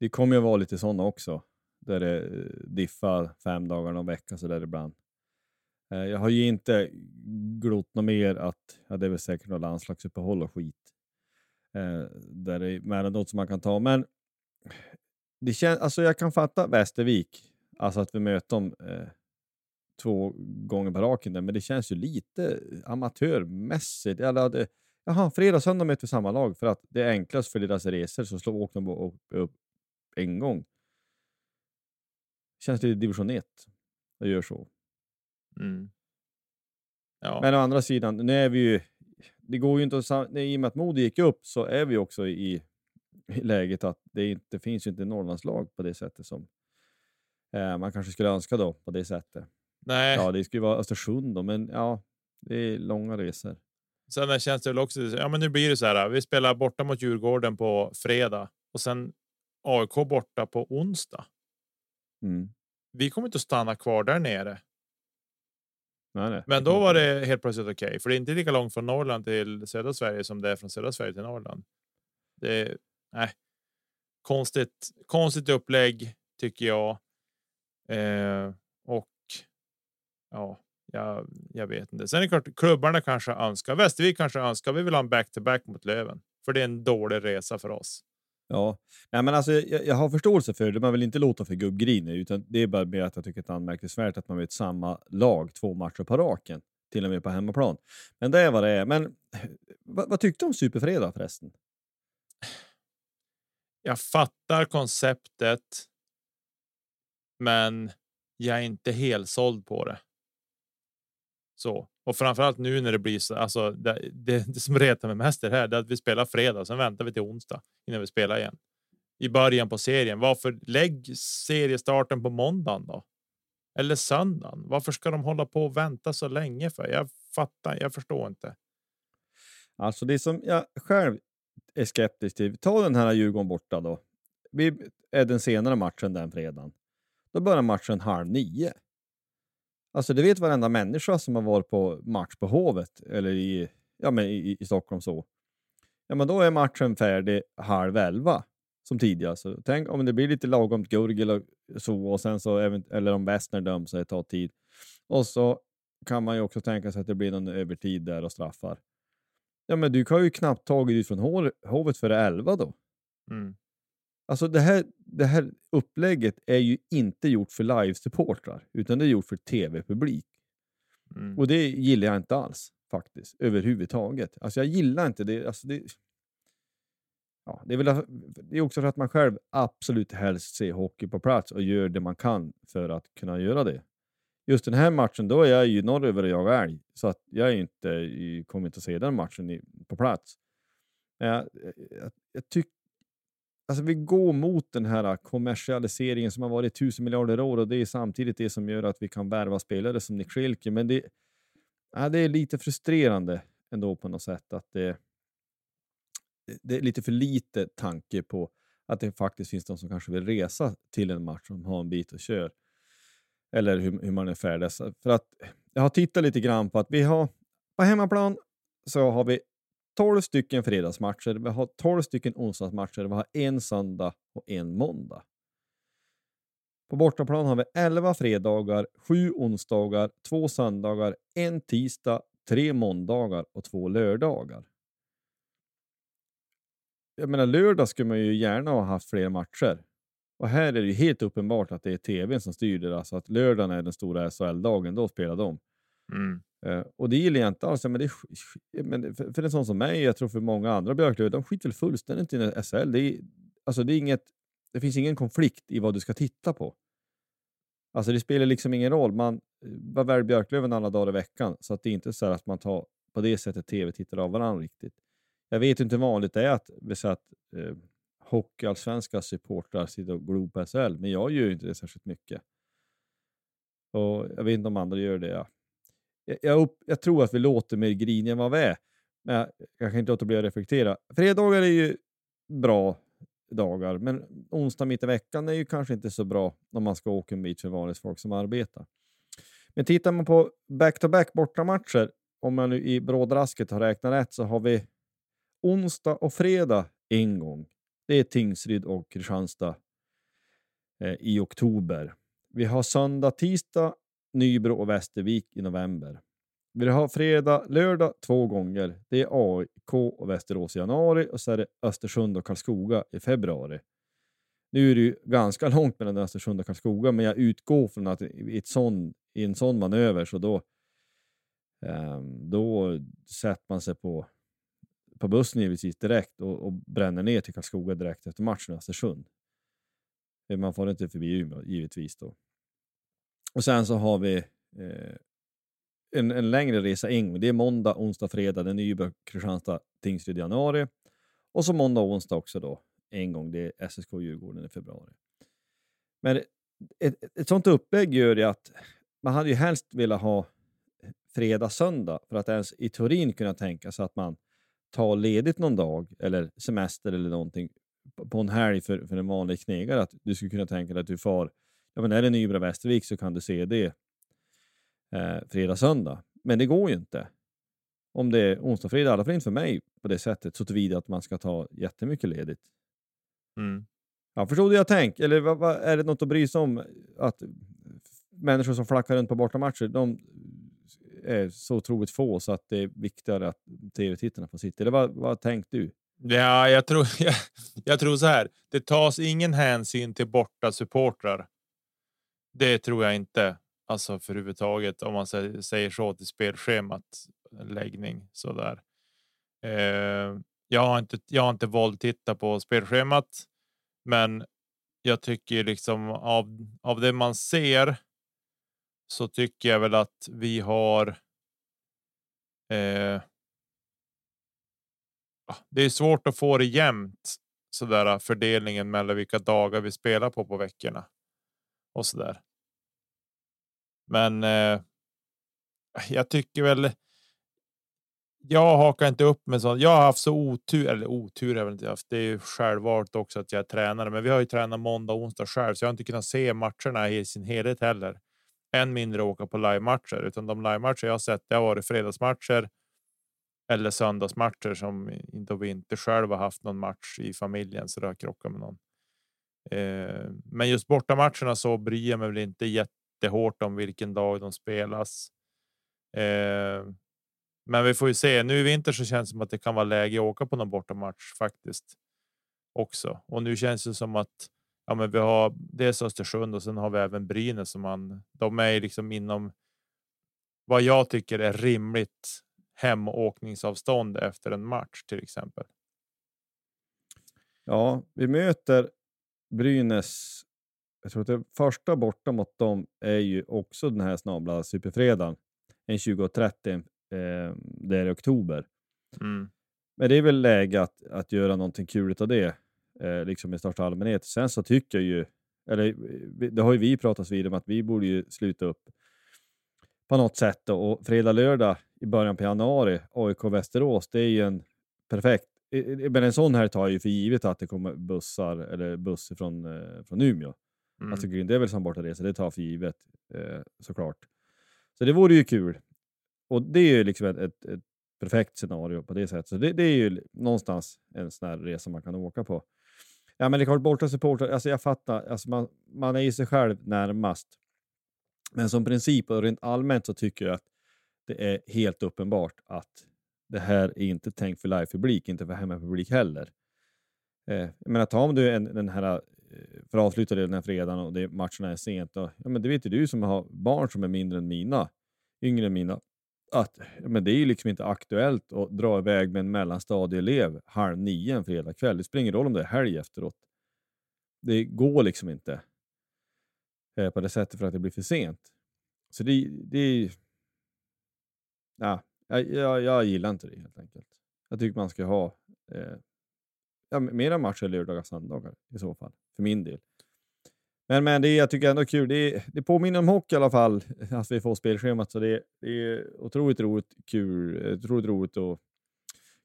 [SPEAKER 2] Det kommer ju vara lite sådana också. Där det eh, diffar fem dagar om veckan så där ibland. Eh, jag har ju inte glott något mer att, ja det är väl säkert något landslagsuppehåll och skit. Eh, Där det är något som man kan ta. Men det känns, alltså jag kan fatta Västervik, alltså att vi möter dem eh, två gånger på raken där, men det känns ju lite amatörmässigt. Eller det, eh, Jaha, fredag och söndag möter vi samma lag för att det är enklast för deras resor så slår åker de upp, upp en gång. Känns det division 1 att göra så.
[SPEAKER 1] Mm. Ja,
[SPEAKER 2] Men å andra sidan, nu är vi ju, det går ju inte att, nej, i och med att Modo gick upp så är vi också i, i läget att det inte finns ju inte Norrlandslag på det sättet som eh, man kanske skulle önska då på det sättet.
[SPEAKER 1] nej,
[SPEAKER 2] Ja, det skulle vara Östersund då, men ja, det är långa resor.
[SPEAKER 1] Sen känns det väl också. Ja, men nu blir det så här. Vi spelar borta mot Djurgården på fredag och sen AIK borta på onsdag.
[SPEAKER 2] Mm.
[SPEAKER 1] Vi kommer inte att stanna kvar där nere.
[SPEAKER 2] Nej, nej.
[SPEAKER 1] Men då var det helt plötsligt okej, för det är inte lika långt från Norrland till södra Sverige som det är från södra Sverige till Norrland. Det är nej, konstigt, konstigt upplägg tycker jag. Eh, och ja, jag, jag vet inte. Sen är det klart, klubbarna kanske önskar Västervik kanske önskar. Vi vill ha en back to back mot Löven, för det är en dålig resa för oss.
[SPEAKER 2] Ja, Nej, men alltså, jag, jag har förståelse för det. Man vill inte låta för gubbgrinig, utan det är bara mer att jag tycker att det är anmärkningsvärt att man vet samma lag två matcher på raken, till och med på hemmaplan. Men det är vad det är. Men eh, vad, vad tyckte du om Superfredag förresten?
[SPEAKER 1] Jag fattar konceptet. Men jag är inte helt såld på det. Så och framförallt nu när det blir så. Alltså det, det, det som retar mig mest är det här. är att vi spelar fredag, sen väntar vi till onsdag innan vi spelar igen i början på serien. Varför lägg seriestarten på måndagen då? Eller söndagen? Varför ska de hålla på och vänta så länge för? Jag fattar. Jag förstår inte.
[SPEAKER 2] Alltså det som jag själv är skeptisk till. Ta den här Djurgården borta då. Vi är den senare matchen den fredagen. Då börjar matchen halv nio. Alltså det vet varenda människa som har varit på match på Hovet eller i, ja, men i, i Stockholm så. Ja, men då är matchen färdig halv elva som tidigare. Så tänk om det blir lite lagom gurgel och så och sen så eller om Westner döms så det tar tid. Och så kan man ju också tänka sig att det blir någon övertid där och straffar. Ja, men du kan ju knappt tagit ut från Hovet före elva då.
[SPEAKER 1] Mm.
[SPEAKER 2] Alltså det här, det här upplägget är ju inte gjort för live-supportrar, utan det är gjort för tv-publik.
[SPEAKER 1] Mm.
[SPEAKER 2] Och det gillar jag inte alls faktiskt, överhuvudtaget. Alltså jag gillar inte det. Alltså det, ja, det, är väl, det är också för att man själv absolut helst ser hockey på plats och gör det man kan för att kunna göra det. Just den här matchen, då är jag ju norröver och jagar älg, så att jag är inte, kommer inte att se den matchen på plats. Jag, jag, jag tycker Alltså vi går mot den här äh, kommersialiseringen som har varit tusen miljarder år och det är samtidigt det som gör att vi kan värva spelare som Nick Schilke. Men det, ja, det är lite frustrerande ändå på något sätt att det, det är lite för lite tanke på att det faktiskt finns de som kanske vill resa till en match som har en bit och kör. Eller hur, hur man är färdig. För att jag har tittat lite grann på att vi har på hemmaplan så har vi 12 stycken fredagsmatcher, vi har 12 stycken onsdagsmatcher, vi har en söndag och en måndag. På bortaplan har vi 11 fredagar, 7 onsdagar, 2 söndagar, en tisdag, 3 måndagar och 2 lördagar. Jag menar, lördag skulle man ju gärna ha haft fler matcher. Och här är det ju helt uppenbart att det är tvn som styr det. Alltså att lördagen är den stora SHL-dagen, då spelar de.
[SPEAKER 1] Mm.
[SPEAKER 2] Eh, och det gillar jag inte alls. Men, det, men för, för en sån som mig, jag tror för många andra Björklöv, de skiter väl fullständigt i SHL. Det, är, alltså det, är inget, det finns ingen konflikt i vad du ska titta på. Alltså det spelar liksom ingen roll. Man eh, var väl Björklöven alla dagar i veckan, så att det är inte så att man tar på det sättet tv-tittare av varandra riktigt. Jag vet inte hur vanligt det är att, att eh, hockeyallsvenska supportrar sitter och glor på SHL, men jag gör ju inte det särskilt mycket. Och Jag vet inte om andra gör det. Ja jag, jag, upp, jag, tror att vi låter mer griniga än vad vi är. Men jag, jag kan inte låta bli att reflektera. Fredagar är ju bra dagar, men onsdag mitt i veckan är ju kanske inte så bra om man ska åka en bit för vanligt folk som arbetar. Men tittar man på back-to-back bortamatcher, om man nu i brådrasket har räknat rätt, så har vi onsdag och fredag en gång. Det är Tingsryd och Kristianstad eh, i oktober. Vi har söndag, tisdag Nybro och Västervik i november. Vi har fredag, lördag två gånger. Det är AIK och Västerås i januari och så är det Östersund och Karlskoga i februari. Nu är det ju ganska långt mellan Östersund och Karlskoga, men jag utgår från att i, ett sån, i en sån manöver så då, um, då sätter man sig på, på bussen givetvis direkt och, och bränner ner till Karlskoga direkt efter matchen i Östersund. Man får inte förbi Umeå givetvis då. Och sen så har vi eh, en, en, längre resa in. Det är måndag, onsdag, fredag. Det är Nybro, Kristianstad, Tingsryd i januari. Och så måndag och onsdag också då. En gång. Det är SSK Djurgården i februari. Men ett, ett sånt upplägg gör ju att man hade ju helst velat ha fredag, söndag för att ens i teorin kunna tänka sig att man tar ledigt någon dag eller semester eller någonting på en helg för, för en vanlig knegare. Att du skulle kunna tänka dig att du far ja, men är det Nybro Västervik så kan du se det eh, fredag, söndag. Men det går ju inte. Om det är onsdag, fredag, i alla fall inte för mig på det sättet, så tillvida att man ska ta jättemycket ledigt.
[SPEAKER 1] Mm.
[SPEAKER 2] Ja, förstod du jag tänk? Eller vad, vad, är det något att bry sig om? Att människor som flackar runt på bortamatcher, de är så otroligt få så att det är viktigare att tv-tittarna får sitta. Eller vad, vad tänkte du?
[SPEAKER 1] Ja, jag tror, jag, jag tror så här. Det tas ingen hänsyn till borta supportrar. Det tror jag inte. Alltså för taget om man säger så till spelschemat läggning så där. Eh, jag har inte. Jag har inte valt titta på spelschemat, men jag tycker liksom av av det man ser. Så tycker jag väl att vi har. Eh, ah, det är svårt att få det jämnt så där fördelningen mellan vilka dagar vi spelar på på veckorna och så där. Men. Eh, jag tycker väl. Jag hakar inte upp med sånt. Jag har haft så otur eller otur har jag inte haft. Det är ju självvalt också att jag är tränare, men vi har ju tränat måndag och onsdag själv, så jag har inte kunnat se matcherna i sin helhet heller. Än mindre åka på live matcher, utan de live matcher jag sett. Det har varit fredagsmatcher eller söndagsmatcher som inte vi inte själv har haft någon match i familjen så det har krockat med någon. Eh, men just bortamatcherna så bryr jag mig väl inte jättehårt om vilken dag de spelas. Eh, men vi får ju se. Nu i vinter så känns det som att det kan vara läge att åka på någon bortamatch faktiskt också. Och nu känns det som att ja, men vi har dels Östersund och sen har vi även Brynäs som man. De är liksom inom. Vad jag tycker är rimligt hemåkningsavstånd efter en match till exempel.
[SPEAKER 2] Ja, vi möter Brynäs. Jag tror att det första borta mot dem är ju också den här snabla superfredagen. En 20.30 eh, det är i oktober.
[SPEAKER 1] Mm.
[SPEAKER 2] Men det är väl läge att, att göra någonting kul av det, eh, liksom i största allmänhet. Sen så tycker jag ju, eller det har ju vi pratat vid om att vi borde ju sluta upp på något sätt. Då. Och fredag, lördag i början på januari, AIK Västerås, det är ju en perfekt... Men en sån här tar ju för givet att det kommer bussar eller buss från, eh, från Umeå.
[SPEAKER 1] Mm.
[SPEAKER 2] Alltså det är väl som bortaresa, det tar för givet eh, såklart. Så det vore ju kul. Och det är ju liksom ett, ett, ett perfekt scenario på det sättet. Så det, det, är ju någonstans en sån här resa man kan åka på. Ja, men det är klart, borta supportrar, alltså jag fattar, alltså man, man är ju sig själv närmast. Men som princip och rent allmänt så tycker jag att det är helt uppenbart att det här är inte tänkt för live-publik, inte för hemmapublik heller. Eh, jag menar, om du en, den här, eh, för att avsluta den här fredagen och det, matcherna är sent, och, ja, men det vet ju du som har barn som är mindre än mina, yngre än mina, att ja, men det är ju liksom inte aktuellt att dra iväg med en mellanstadieelev halv nio en fredagkväll. Det spelar ingen roll om det är helg efteråt. Det går liksom inte eh, på det sättet för att det blir för sent. Så det, det ja, jag, jag, jag gillar inte det helt enkelt. Jag tycker man ska ha eh, ja, mera matcher lördagar och söndagar i så fall, för min del. Men, men det jag tycker ändå är kul. Det, det påminner om hockey i alla fall, att vi får spelschemat. Så det, det är otroligt roligt, kul, otroligt roligt och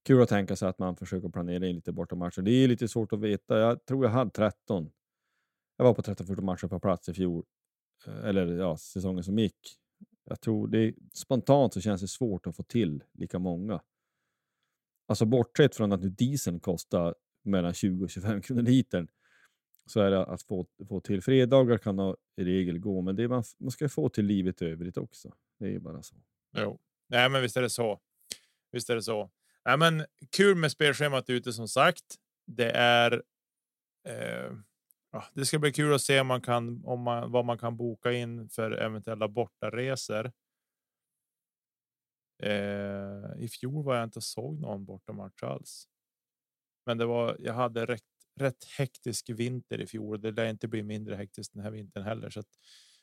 [SPEAKER 2] kul att tänka sig att man försöker planera in lite bortamatcher. Det är lite svårt att veta. Jag tror jag hade 13. Jag var på 13-14 matcher på plats i fjol, eh, eller ja, säsongen som gick. Jag tror det spontant så känns det svårt att få till lika många. Alltså bortsett från att nu dieseln kostar mellan 20 och 25 kronor litern så är det att få, få till. Fredagar kan i regel gå, men det är man, man ska få till livet övrigt också. Det är bara så.
[SPEAKER 1] Jo, nej, men visst är det så. Visst är det så. Nej, men kul med spelschemat ute som sagt. Det är. Eh, ja, det ska bli kul att se om man kan om man vad man kan boka in för eventuella bortaresor. Eh, I fjol var jag inte såg någon bortamatch alls. Men det var jag hade rätt, rätt hektisk vinter i fjol. Det lär inte bli mindre hektiskt den här vintern heller, så att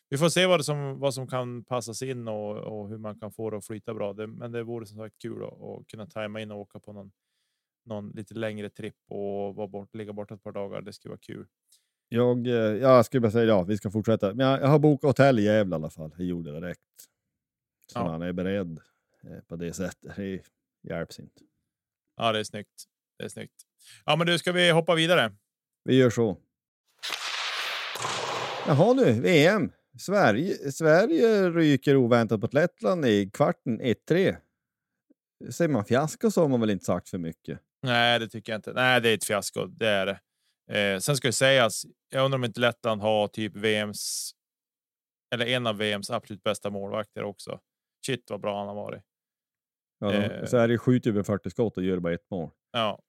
[SPEAKER 1] vi får se vad som vad som kan passas in och, och hur man kan få det att flyta bra. Det, men det vore som sagt kul att, att kunna tajma in och åka på någon någon lite längre tripp och vara bort, ligga borta ett par dagar. Det skulle vara kul.
[SPEAKER 2] Jag, eh, jag skulle bara säga ja, vi ska fortsätta. Men jag, jag har bokat hotell i Gävle i alla fall. Jag gjorde det direkt. Så ja. man är beredd eh, på det sättet. Det hjälps inte.
[SPEAKER 1] Ja, det är snyggt. Det är snyggt. Ja, men du, ska vi hoppa vidare?
[SPEAKER 2] Vi gör så. Jaha nu, VM. Sverige, Sverige ryker oväntat på Lettland i kvarten 1-3. Säger man fiasko så har man väl inte sagt för mycket.
[SPEAKER 1] Nej, det tycker jag inte. Nej, det är ett fiasko. Det är det. Eh, sen ska det sägas. Jag undrar om inte Lettland har typ VMs. Eller en av VMs absolut bästa målvakter också. Shit vad bra han har varit.
[SPEAKER 2] Ja, de,
[SPEAKER 1] Eh.
[SPEAKER 2] Sverige skjuter över 40 skott och gör bara ett mål.
[SPEAKER 1] Ja.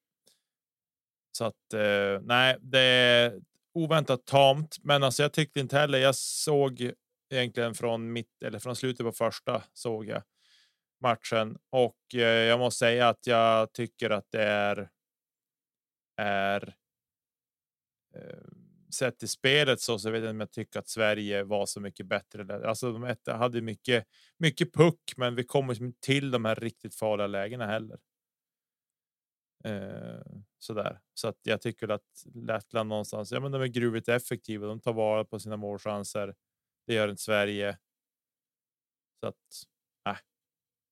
[SPEAKER 1] Så att eh, nej, det är oväntat tamt, men alltså jag tyckte inte heller. Jag såg egentligen från mitt eller från slutet på första såg jag matchen och eh, jag måste säga att jag tycker att det är. Är. Eh, sett i spelet så, så vet jag inte om jag tycker att Sverige var så mycket bättre. Alltså de hade mycket, mycket puck, men vi kommer liksom inte till de här riktigt farliga lägena heller. Eh, sådär. Så att jag tycker att Lettland någonstans, ja men de är gruvligt effektiva. De tar vara på sina målchanser. Det gör inte Sverige. Så att, nej.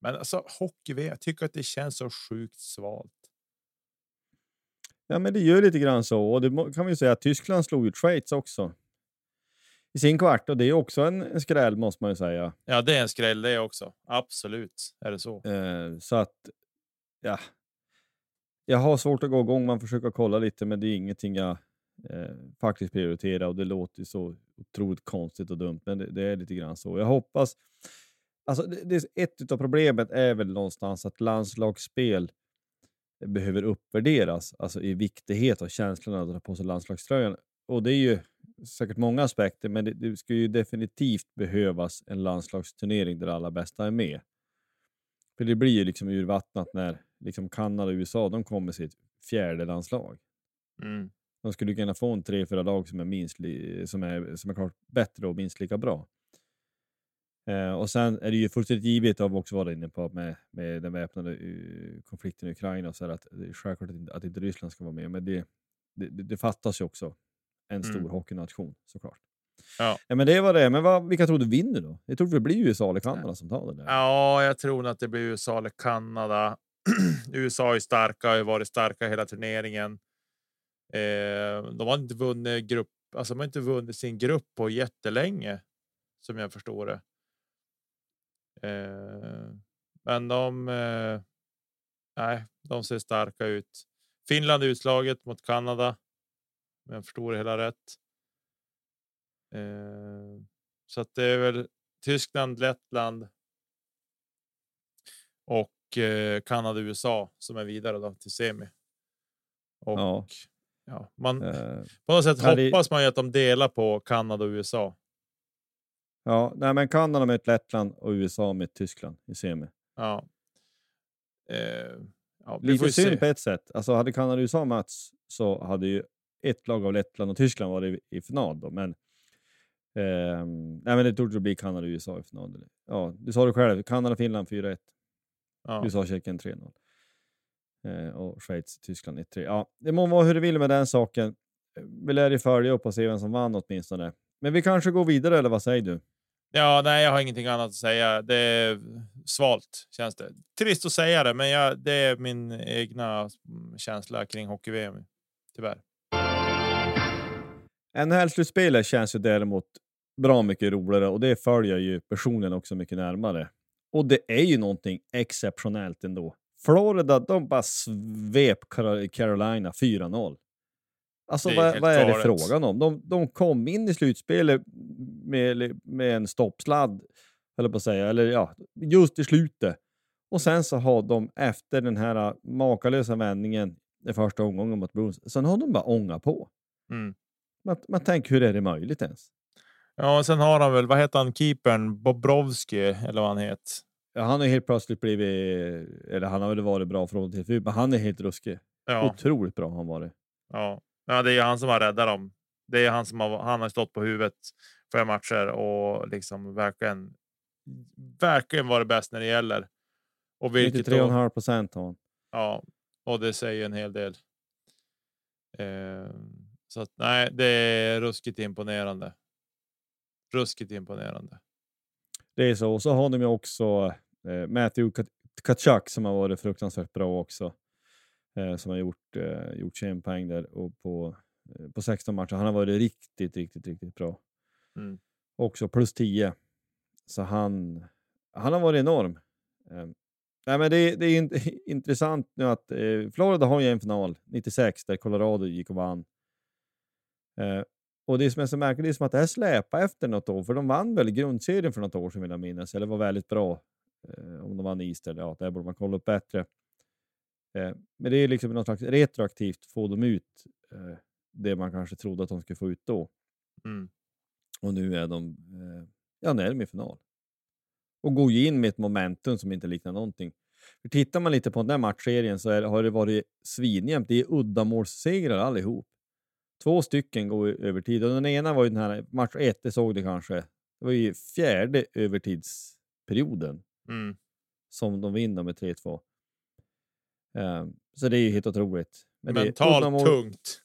[SPEAKER 1] Men alltså hockey, jag tycker att det känns så sjukt svalt.
[SPEAKER 2] Ja, men det gör lite grann så. Och det kan vi ju säga att Tyskland slog ut Schweiz också. I sin kvart. Och det är också en, en skräll måste man ju säga.
[SPEAKER 1] Ja, det är en skräll det också. Absolut är det så.
[SPEAKER 2] Eh, så att, ja. Jag har svårt att gå igång. Man försöker kolla lite, men det är ingenting jag eh, faktiskt prioriterar. Och det låter ju så otroligt konstigt och dumt, men det, det är lite grann så. Jag hoppas... Alltså, det, det, ett av problemet är väl någonstans att landslagsspel behöver uppvärderas, alltså i viktighet och känslan av att dra på sig landslagströjan. Och det är ju säkert många aspekter, men det, det ska ju definitivt behövas en landslagsturnering där alla bästa är med. För det blir ju liksom urvattnat när liksom Kanada och USA de kommer med sitt fjärde landslag.
[SPEAKER 1] Mm.
[SPEAKER 2] De skulle kunna få en tre, fyra lag som är, minst som är, som är klart bättre och minst lika bra. Eh, och sen är det ju fullständigt givet, vi också varit inne på, med, med den väpnade eh, konflikten i Ukraina, och så här att självklart att inte, att inte Ryssland ska vara med, men det, det, det, fattas ju också en stor
[SPEAKER 1] Mm.
[SPEAKER 2] hockeynation såklart.
[SPEAKER 1] Ja.
[SPEAKER 2] men det var det. Men vad, vilka tror du vinner då? Jag tror det blir USA eller Kanada som tar det där.
[SPEAKER 1] Ja, jag tror att det blir USA eller Kanada. USA är starka, har varit starka hela turneringen. Eh, de har inte vunnit grupp, alltså de har inte vunnit sin grupp på jättelänge som jag förstår det. Eh, men de. Eh, nej, de ser starka ut. Finland utslaget mot Kanada. Om jag förstår det hela rätt. Eh, så att det är väl Tyskland, Lettland. Och Kanada, USA som är vidare då till semi. Och
[SPEAKER 2] Ja.
[SPEAKER 1] ja, man
[SPEAKER 2] Eh,
[SPEAKER 1] på något sätt
[SPEAKER 2] ja, det-
[SPEAKER 1] hoppas man ju att de delar på Kanada och USA.
[SPEAKER 2] Ja, nej, men Kanada med Lettland och USA med Tyskland i semi.
[SPEAKER 1] Ja. Eh, ja
[SPEAKER 2] Lite synd
[SPEAKER 1] se.
[SPEAKER 2] på ett sätt. Alltså hade Kanada och USA mötts så hade ju ett lag av Lettland och Tyskland varit i, i final då, men ehm, nej, men det torde bli Kanada och USA i final. Ja, du sa det själv. Kanada, Finland 4-1.
[SPEAKER 1] Ja.
[SPEAKER 2] USA, Tjeckien 3-0. Eh, och Schweiz, Tyskland 1-3. Ja, det må vara hur det vill med den saken. Eh, Vi lär ju följa upp och se vem som vann åtminstone. Men vi kanske går vidare, eller vad säger du?
[SPEAKER 1] Ja, nej, jag har ingenting annat att säga. Det är svalt känns det. Trist att säga det, men jag, det är min egna mm, känsla kring hockey-VM. Tyvärr.
[SPEAKER 2] NHL-slutspelet känns ju däremot bra mycket roligare och det följer ju personligen också mycket närmare. Och det är ju någonting exceptionellt ändå. Florida, de bara svep Car- Carolina 4-0. Alltså vad, vad är det frågan om? De, de kom in i slutspelet med, med en stoppsladd, eller på att säga, eller ja, just i slutet. Och sen så har de efter den här makalösa vändningen i första omgången mot Bruins, sen har de bara ångat på.
[SPEAKER 1] Mm.
[SPEAKER 2] Man, man tänker, hur är det möjligt ens?
[SPEAKER 1] Ja, och sen har han väl, vad heter han, keepern Bobrovski eller vad han heter.
[SPEAKER 2] Ja, han har helt plötsligt blivit, eller han har väl varit bra från till förut, men han är helt ruskig.
[SPEAKER 1] Ja,
[SPEAKER 2] Otroligt bra har han varit.
[SPEAKER 1] ja. ja, det är han som har räddat dem. Det är han som har, han har stått på huvudet flera matcher och liksom verkligen, verkligen varit bäst när det gäller. Och vilket då,
[SPEAKER 2] 93,5 procent har han.
[SPEAKER 1] Ja, och det säger en hel del. Eh, så att nej, det är ruskigt imponerande. Ruskigt imponerande.
[SPEAKER 2] Det är så. Och så har de ju också eh, Matthew Tkachuk som har varit fruktansvärt bra också. Eh, som har gjort, eh, gjort 21 poäng där och på, eh, på 16 matcher. Han har varit riktigt, riktigt, riktigt bra.
[SPEAKER 1] Mm.
[SPEAKER 2] Också plus 10. Så han, han har varit enorm. Eh, nej, men det, det är in, intressant nu att eh, Florida har ju en final, 96, där Colorado gick och vann. Eh, och det som är så märkligt är som att det här släpar efter något år, för de vann väl grundserien för något år sedan vill jag minnas, eller var väldigt bra. Eh, om de vann East, eller ja, det borde man kolla upp bättre. Eh, men det är liksom något slags retroaktivt få dem ut eh, det man kanske trodde att de skulle få ut då.
[SPEAKER 1] Mm.
[SPEAKER 2] Och nu är de, eh, ja, nu är de i final. Och går ju in med ett momentum som inte liknar någonting. För tittar man lite på den där matchserien så är, har det varit svinjämnt. Det är uddamålssegrar allihop. Två stycken går övertid och den ena var ju den här match ett, det såg du kanske. Det var ju fjärde övertidsperioden
[SPEAKER 1] Mm.
[SPEAKER 2] som de vinner med 3-2. Um, så det är ju helt otroligt. Men
[SPEAKER 1] Mentalt tungt.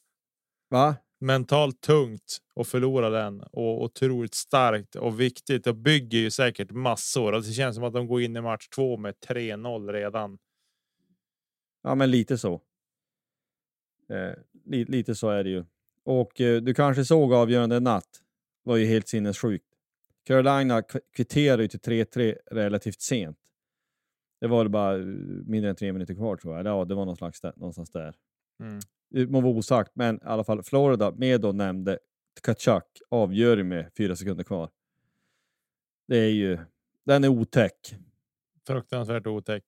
[SPEAKER 2] Va?
[SPEAKER 1] Mentalt tungt att förlora den och otroligt starkt och viktigt och bygger ju säkert massor. Alltså det känns som att de går in i match två med 3-0 redan.
[SPEAKER 2] Ja, men lite så. Eh, li, lite så är det ju. Och eh, du kanske såg avgörande natt. var ju helt sinnessjukt. Carolina kv- kvitterade ju till 3-3 relativt sent. Det var bara eh, mindre än tre minuter kvar tror jag. Ja, det var någon slags där, någonstans där.
[SPEAKER 1] Mm.
[SPEAKER 2] Må vara osagt, men i alla fall Florida med då nämnde Tkachuk avgör ju med fyra sekunder kvar. Det är ju, den är otäck.
[SPEAKER 1] Fruktansvärt otäck.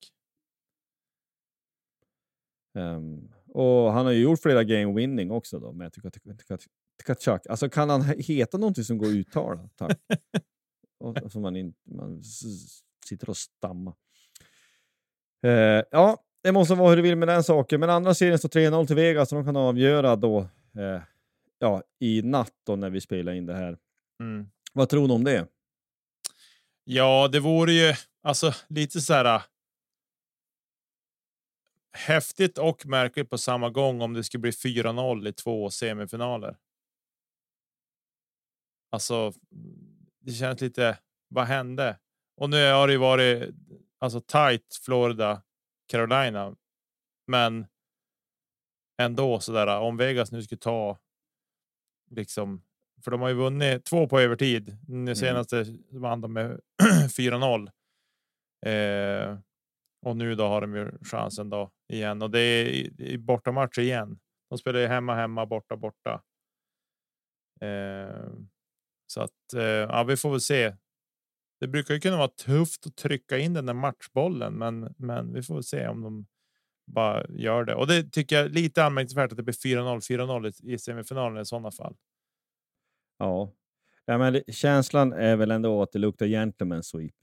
[SPEAKER 2] Ehm, och han har ju gjort flera game winning också då med Tka- Tka- Tka- Tkachuk. Alltså kan han heta någonting som går att uttala? Tack. och, och man inte man sitter och stammar. Eh, ja, det måste vara hur du vill med den saken. Men andra serien står 3-0 till Vegas så de kan avgöra då eh, ja, i natt då när vi spelar in det här.
[SPEAKER 1] Mm.
[SPEAKER 2] Vad tror du om det?
[SPEAKER 1] Ja, det vore ju alltså lite så här. äh, Häftigt och märkligt på samma gång om det skulle bli 4-0 i två semifinaler. Alltså, det känns lite. Vad hände? Och nu har det ju varit alltså tight Florida, Carolina, men. Ändå så där om Vegas nu skulle ta. Liksom, för de har ju vunnit två på övertid. Nu senaste vann de med 4-0. Eh, och nu då har de ju chansen då igen och det är i- i bortamatch igen. De spelar ju hemma, hemma, borta, borta. Eh, så att eh, ja, vi får väl se. Det brukar ju kunna vara tufft att trycka in den där matchbollen, men, men vi får se om de bara gör det. Och det tycker jag lite anmärkningsvärt att det blir 4-0, 4-0 i- semifinalen i sådana fall.
[SPEAKER 2] Ja, ja men känslan är väl ändå att det luktar gentleman sweep.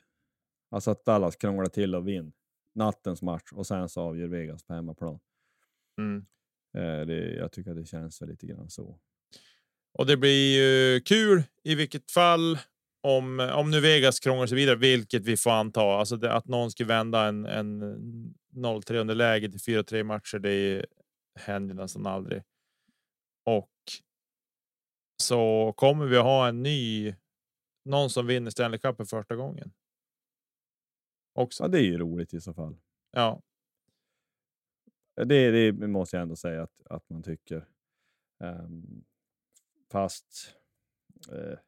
[SPEAKER 2] Alltså att Dallas krånglar till och vinner nattens match och sen så avgör Vegas på hemmaplan.
[SPEAKER 1] Mm.
[SPEAKER 2] Eh, det, jag tycker att det känns lite grann så.
[SPEAKER 1] Och det blir ju kul i vilket fall om, om nu Vegas krånglar sig vidare, vilket vi får anta. Alltså det, att någon ska vända en, en 0-3 underläge till 4-3 matcher. Det händer nästan aldrig. Och. Så kommer vi ha en ny. Någon som vinner Stanley Cup för första gången. Också.
[SPEAKER 2] Ja, det är ju roligt i så fall.
[SPEAKER 1] Ja,
[SPEAKER 2] Det, det måste jag ändå säga att, att man tycker. Ehm, fast eh,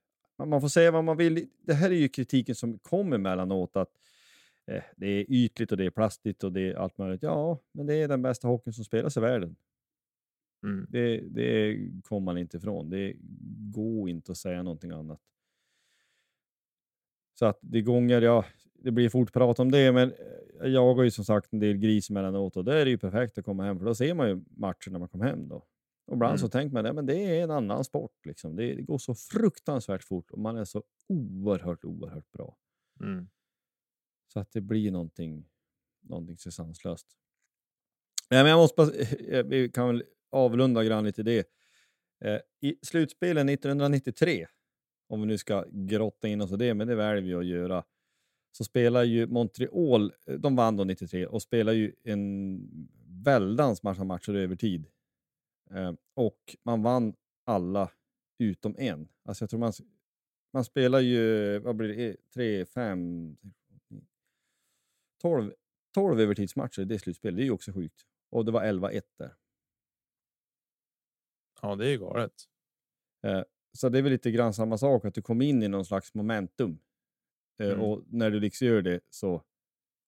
[SPEAKER 2] man- får säga vad man vill. Det här är ju kritiken som kommer emellanåt att eh, det är ytligt och det är plastigt och det är allt möjligt. Ja, men det är den bästa hockeyn som spelas i världen.
[SPEAKER 1] mm.
[SPEAKER 2] Det, det kommer man inte ifrån. Det går inte att säga någonting annat. Så att det gånger, ja, det blir fort prat om det, men eh, jag jagar ju som sagt en del gris emellanåt och då är det ju perfekt att komma hem, för då ser man ju matchen när man kommer hem då. Och ibland
[SPEAKER 1] Mm.
[SPEAKER 2] så tänker man, men det är en annan sport liksom. Det, det går så fruktansvärt fort och man är så oerhört, oerhört bra.
[SPEAKER 1] Mm.
[SPEAKER 2] Så att det blir någonting, någonting så sanslöst. Nej, men jag måste bara, eh, vi kan väl avrunda grann lite det. Eh, I slutspelen 1993, om vi nu ska grotta in oss i det, men det väljer vi att göra, så spelar ju Montreal, eh, de vann då 93 och spelar ju en väldans massa matcher över tid. Eh, och man vann alla utom en. Alltså jag tror man, man spelar ju, vad blir det, 3, 5, 12, 12 övertidsmatcher i det slutspelet. Det är ju också sjukt. Och det var 11-1 där.
[SPEAKER 1] ja, det är galet.
[SPEAKER 2] Eh, så det är väl lite grann samma sak, att du kommer in i någon slags momentum. Eh,
[SPEAKER 1] Mm.
[SPEAKER 2] Och när du liksom gör det så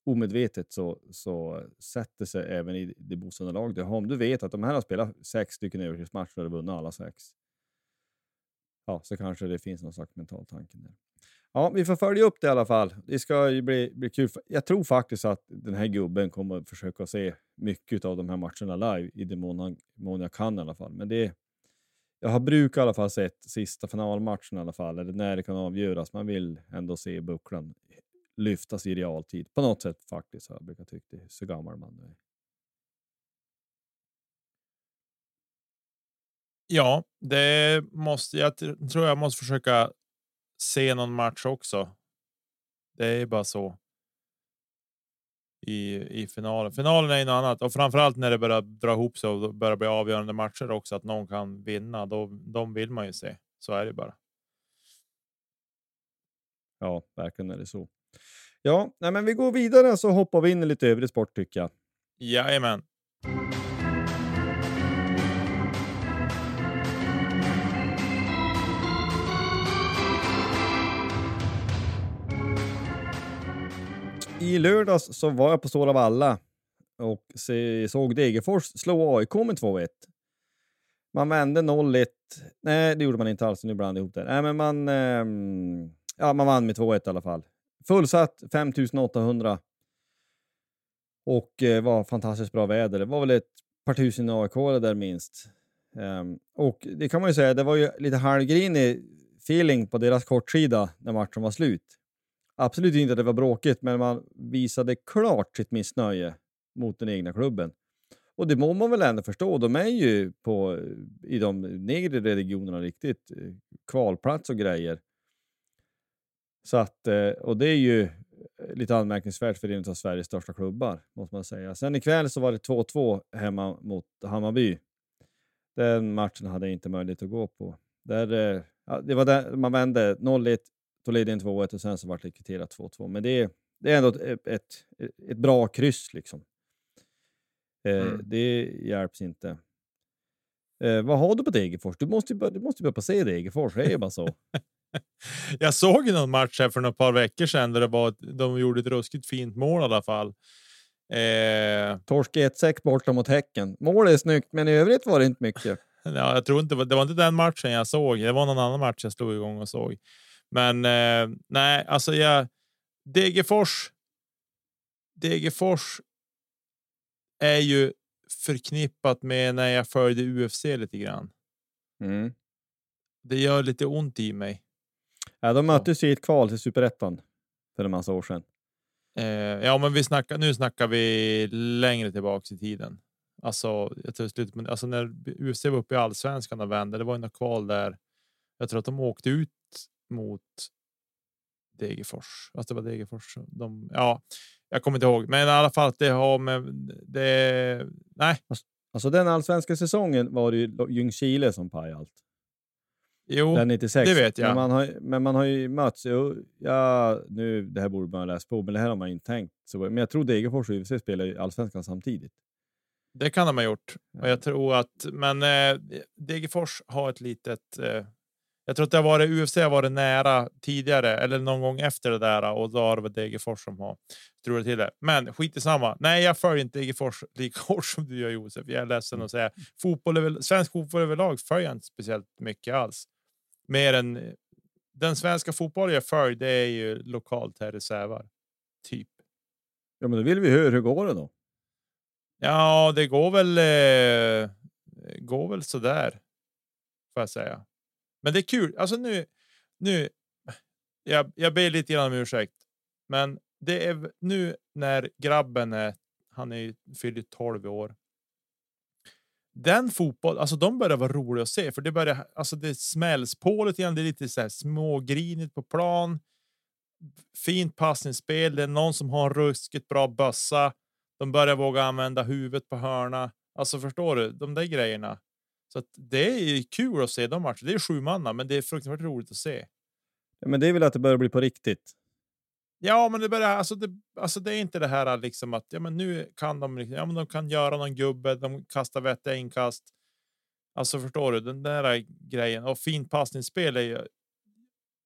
[SPEAKER 2] omedvetet så, så sätter sig även i det motståndarlag du har. Om du vet att de här har spelat sex stycken övertidsmatcher och vunnit alla sex. Ja, så kanske det finns någon slags mental tanke där. Ja, vi får följa upp det i alla fall. Det ska ju bli, bli kul. Jag tror faktiskt att den här gubben kommer att försöka se mycket av de här matcherna live i den mån, han, mån jag kan i alla fall. Men det, jag har brukar i alla fall sett sista finalmatchen i alla fall, eller när det kan avgöras. Man vill ändå se bucklan lyftas i realtid. På något sätt faktiskt har jag brukat tycka det, så gammal man nu är.
[SPEAKER 1] Ja, det måste jag tr- tror jag måste försöka se någon match också. Det är bara så. I, i finalen. Finalen är något annat och framförallt när det börjar dra ihop sig och börjar bli avgörande matcher också, att någon kan vinna. Då, de vill man ju se. Så är det bara.
[SPEAKER 2] Ja, verkligen är det så. Ja, nej, men vi går vidare så hoppar vi in i lite övrig sport tycker jag.
[SPEAKER 1] Jajamän.
[SPEAKER 2] I lördags så var jag på Stora Valla och såg Degerfors slå AIK med 2-1. Man vände 0-1. Nej, det gjorde man inte alls. Nu blandade ihop det. Nej, men man, ehm, ja, man vann med 2-1 i alla fall. Fullsatt 5800. Och eh, var fantastiskt bra väder. Det var väl ett par tusen aik där minst. Um, och det kan man ju säga, det var ju lite halvgrinig feeling på deras kortsida när matchen var slut. Absolut inte att det var bråkigt, men man visade klart sitt missnöje mot den egna klubben. Och det må man väl ändå förstå. De är ju på, i de nedre regionerna riktigt eh, kvalplats och grejer. Så att, eh, och det är ju lite anmärkningsvärt för en av Sveriges största klubbar, måste man säga. Sen ikväll så var det 2-2 hemma mot Hammarby. Den matchen hade jag inte möjlighet att gå på. Där, eh, ja, det var där man vände 0-1, tog ledningen 2-1 och sen så vart det kvitterat 2-2. Men det är, det är ändå ett, ett, ett bra kryss liksom. Eh,
[SPEAKER 1] Mm.
[SPEAKER 2] Det hjälps inte. Eh, vad har du på Degerfors? Du måste ju börja, du måste börja på se Degerfors, det är ju bara så.
[SPEAKER 1] Jag såg någon match här för några par veckor sedan där det var ett, de gjorde ett ruskigt fint mål i alla fall. Eh,
[SPEAKER 2] Torsk 1-6 borta mot Häcken. Målet är snyggt, men i övrigt var det inte mycket.
[SPEAKER 1] ja, jag tror inte det var inte den matchen jag såg. Det var någon annan match jag slog igång och såg. Men eh, nej, alltså jag Degerfors. Degerfors. Är ju förknippat med när jag följde UFC lite grann.
[SPEAKER 2] Mm.
[SPEAKER 1] Det gör lite ont i mig.
[SPEAKER 2] Ja, de möttes i ett kval till Superettan för en massa år sedan.
[SPEAKER 1] Eh, ja, men vi snackar, nu snackar vi längre tillbaks i tiden. Alltså, jag tror slutet, men alltså när UFC var uppe i allsvenskan och vände, det var ju något kval där. Jag tror att de åkte ut mot Degerfors. Alltså det var Degerfors. De, ja, jag kommer inte ihåg, men i alla fall att det har med det. Nej,
[SPEAKER 2] Alltså den allsvenska säsongen var det ju Ljungskile som pajade allt.
[SPEAKER 1] Jo,
[SPEAKER 2] Den 96.
[SPEAKER 1] det vet jag.
[SPEAKER 2] Men man har, men man har ju mötts. Ja, nu, det här borde man ha läst på, men det här har man inte tänkt. Så, men jag tror Degerfors och UFC spelar i allsvenskan samtidigt.
[SPEAKER 1] det kan de ha gjort. Och
[SPEAKER 2] Ja.
[SPEAKER 1] jag tror att, men eh, Degerfors har ett litet. Eh, jag tror att det har varit UFC har varit nära tidigare eller någon gång efter det där och då har det varit Degerfors som har strulat till det. Men skit i samma. Nej, jag följer inte Degerfors lika hårt som du gör Josef. Jag är ledsen att säga. Fotboll över, svensk fotboll överlag följer jag inte speciellt mycket alls. Mer än eh, den svenska fotboll jag följer. Det är ju lokalt här i Sävar. Typ.
[SPEAKER 2] Ja, men då vill vi höra hur går det då?
[SPEAKER 1] Ja, det går väl. Eh, går väl så där. Får jag säga. Men det är kul. Alltså nu, nu. Jag, jag ber lite grann om ursäkt, men det är nu när grabben är. Han är ju fyller 12 år. Den fotboll, alltså de börjar vara roliga att se för det börjar, alltså det smälls på lite grann. Det är lite så här smågrinigt på plan. Fint passningsspel. Det är någon som har en ruskigt bra bössa. De börjar våga använda huvudet på hörna. Alltså förstår du de där grejerna? Så att det är kul att se de matcherna. Det är sju manna, men det är fruktansvärt roligt att se.
[SPEAKER 2] Ja, men det är väl att det börjar bli på riktigt.
[SPEAKER 1] Ja, men det börjar alltså. Det, alltså, det är inte det här liksom att ja, men nu kan de. Liksom, ja, men de kan göra någon gubbe. De kastar vettiga inkast. Alltså förstår du den där grejen och fint passningsspel är ju.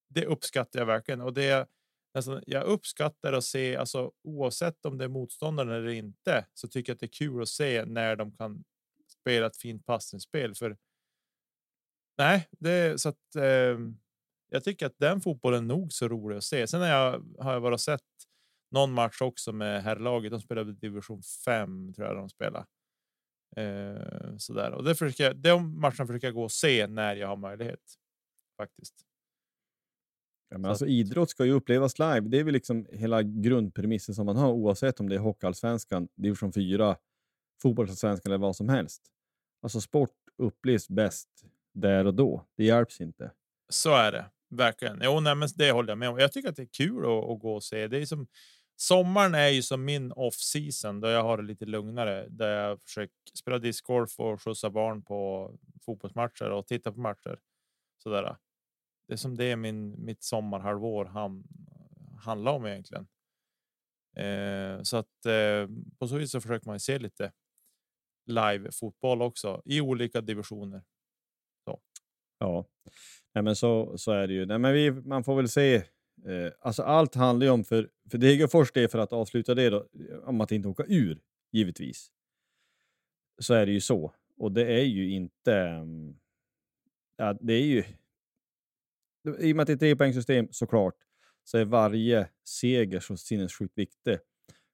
[SPEAKER 1] Det uppskattar jag verkligen och det alltså, jag uppskattar att se alltså oavsett om det är motståndaren eller inte så tycker jag att det är kul att se när de kan spela ett fint passningsspel för. Nej, det är så att eh, jag tycker att den fotbollen är nog så rolig att se. Sen har jag har jag bara sett någon match också med herrlaget. De spelade division 5 tror jag de spelar. Eh, så där och det försöker jag. De matcherna försöker jag gå och se när jag har möjlighet faktiskt.
[SPEAKER 2] Ja, men alltså, idrott ska ju upplevas live. Det är väl liksom hela grundpremissen som man har oavsett om det är Hockeyallsvenskan, division 4, fotbollsallsvenskan eller vad som helst. Alltså sport upplevs bäst där och då. Det hjälps inte.
[SPEAKER 1] Så är det verkligen. Jo, nej, men det håller jag med om. Jag tycker att det är kul att, att gå och se. Det är som sommaren är ju som min off season då jag har det lite lugnare där jag försöker spela discgolf och skjutsa barn på fotbollsmatcher och titta på matcher. Sådär. Det är som det är min mitt sommarhalvår ham, handlar om egentligen. Eh, så att eh, på så vis så försöker man se lite live fotboll också i olika divisioner. Så.
[SPEAKER 2] Ja, Nej, men så, så är det ju. Nej, men vi, man får väl se. Eh, alltså allt handlar ju om, för, för Degerfors det för att avsluta det då, om att inte åka ur, givetvis. Så är det ju så. Och det är ju inte... Mm, ja, det är ju... I och med att det är ett trepoängssystem såklart, så är varje seger så sinnessjukt viktig.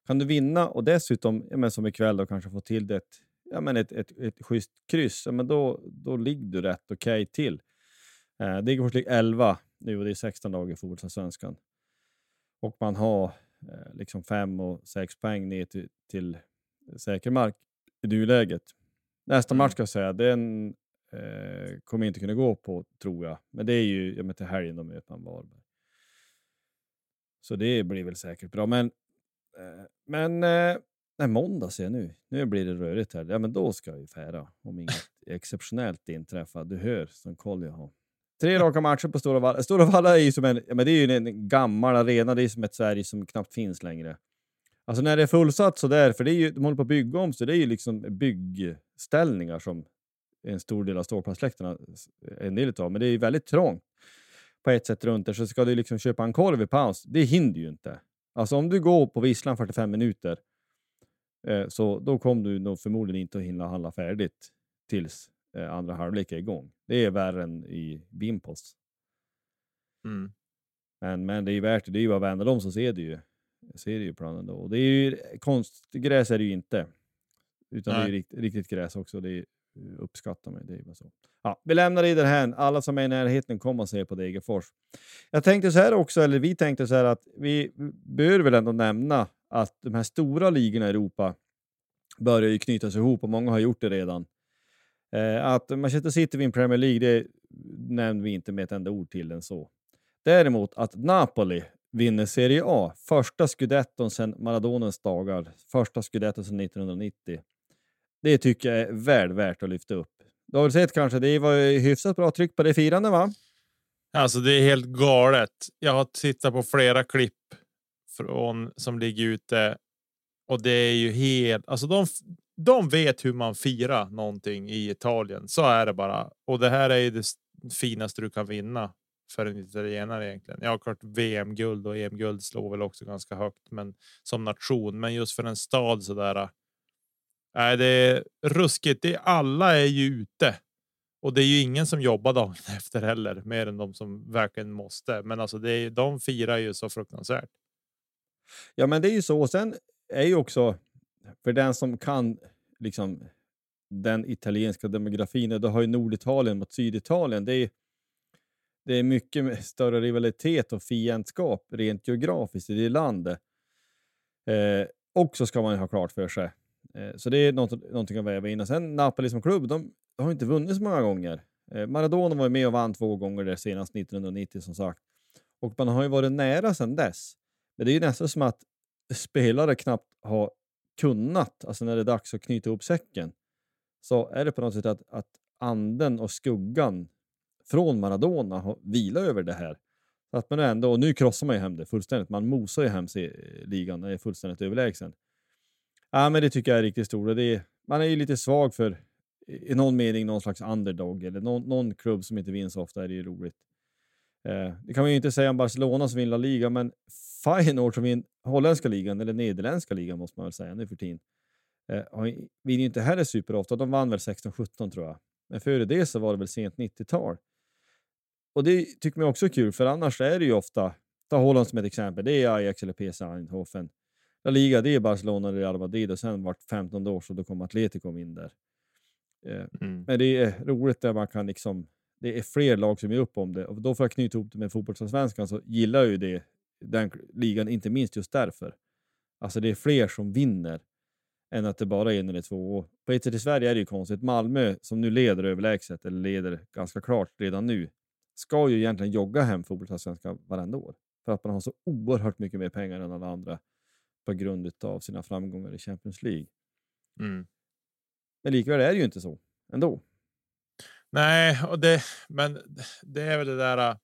[SPEAKER 2] Kan du vinna och dessutom, ja, men som ikväll, då, kanske få till det, ja, men ett, ett, ett schysst kryss, ja, men då, då ligger du rätt okej till. Eh, Degerfors ligger 11 nu och det är 16 dagar i fotbollsallsvenskan. Och man har eh, liksom 5 och 6 poäng ner till, till säker mark i nuläget. Nästa match ska jag säga, den eh, kommer inte kunna gå på, tror jag. Men det är ju ja, men till helgen de möter man Varberg. Så det blir väl säkert bra. Men, eh, men eh, nej, måndag ser jag nu. Nu blir det rörigt här. Ja, men då ska jag ju fära om inget exceptionellt inträffar. Du hör som koll jag har. Tre raka matcher på Stora Valla. Stora Valla är ju som en, ja, men det är ju en gammal arena. Det är som ett Sverige som knappt finns längre. Alltså när det är fullsatt så där, för det är ju, de håller på att bygga om, så det är ju liksom byggställningar som en stor del av ståplatsläktarna är en del av. Men det är ju väldigt trångt på ett sätt runt där, så ska du liksom köpa en korv i paus, det hinner ju inte. Alltså om du går på visslan 45 minuter, så då kommer du nog förmodligen inte att hinna handla färdigt tills eh, andra halvlek är igång. Det är värre än i Bimpos.
[SPEAKER 1] Mm.
[SPEAKER 2] Men, men det är ju värt det. Det är ju bara att vända dem så ser du ju, ser du ju planen då. Och det är ju konstgräs är det ju inte. Utan det är ju
[SPEAKER 1] Nej.
[SPEAKER 2] rikt, riktigt gräs också. Det är, Eh, uppskattar mig. det är så. Ja, vi lämnar det här. Alla som är i närheten kommer att se på Degerfors. Jag tänkte så här också, eller vi tänkte så här att vi bör väl ändå nämna att de här stora ligorna i Europa börjar ju knytas ihop och många har gjort det redan. Eh, att Manchester City vinner Premier League, det nämnde vi inte med ett enda ord till än så. Däremot att Napoli vinner Serie A, första scudetton sedan Maradonens dagar, första scudetton sedan 1990. Det tycker jag är väl värt att lyfta upp. Du har väl sett kanske, det var ju hyfsat bra tryck på det firande va?
[SPEAKER 1] Alltså, det är helt galet. Jag har tittat på flera klipp från som ligger ute och det är ju helt alltså de, de vet hur man firar någonting i Italien. Så är det bara. Och det här är ju det finaste du kan vinna för en italienare egentligen. Ja, klart VM guld och EM guld slår väl också ganska högt, men som nation. Men just för en stad så där. Nej, det är ruskigt. Det alla är ju ute och det är ju ingen som jobbar dagen efter heller, mer än de som verkligen måste. Men alltså, det är, de firar ju så fruktansvärt.
[SPEAKER 2] Ja, men det är ju så. Och sen är ju också, för den som kan liksom den italienska demografin, då har ju Norditalien mot Syditalien. Det är, det är mycket med större rivalitet och fiendskap rent geografiskt i det landet. Eh, också ska man ju ha klart för sig. Eh, så det är något, någonting att väva in. Och sen Napoli som klubb, de har inte vunnit så många gånger. Eh, Maradona var med och vann två gånger där senast 1990 som sagt. Och man har ju varit nära sedan dess. Men det är ju nästan som att spelare knappt har kunnat, alltså när det är dags att knyta ihop säcken, så är det på något sätt att, att anden och skuggan från Maradona har vilat över det här. Att man ändå, och nu krossar man ju hem det fullständigt. Man mosar ju hem sig, ligan och är fullständigt överlägsen. Ja, men det tycker jag är riktigt stort. och Det är, man är ju lite svag för i någon mening någon slags underdog eller någon, någon klubb som inte vinner så ofta är det ju roligt. Eh, det kan man ju inte säga om Barcelona som vinner La Liga, men Feyenoord som vinner holländska ligan, eller nederländska ligan måste man väl säga nu för tiden, eh, vinner ju inte heller superofta. De vann väl 16-17 tror jag. Men före det så var det väl sent 90-tal. Och det tycker man också är kul, för annars är det ju ofta, ta Holland som ett exempel, det är Ajax eller PSV Eindhoven. La Liga, det är Barcelona eller Real Madrid och sen vart 15 år så då kom Atletico in där. Eh, mm. Men det är roligt där man kan liksom, det är fler lag som är upp om det och då för att knyta ihop det med fotbollsallsvenskan så gillar jag ju det, den ligan, inte minst just därför. Alltså det är fler som vinner än att det bara är en eller två. Och på ett sätt i Sverige är det ju konstigt. Malmö som nu leder överlägset, eller leder ganska klart redan nu, ska ju egentligen jogga hem fotbollsallsvenskan varenda år. För att man har så oerhört mycket mer pengar än alla andra på grund av sina framgångar i Champions League. Mm. Men likväl är det ju inte så ändå.
[SPEAKER 1] Nej, och det, men det är väl det där. Äh,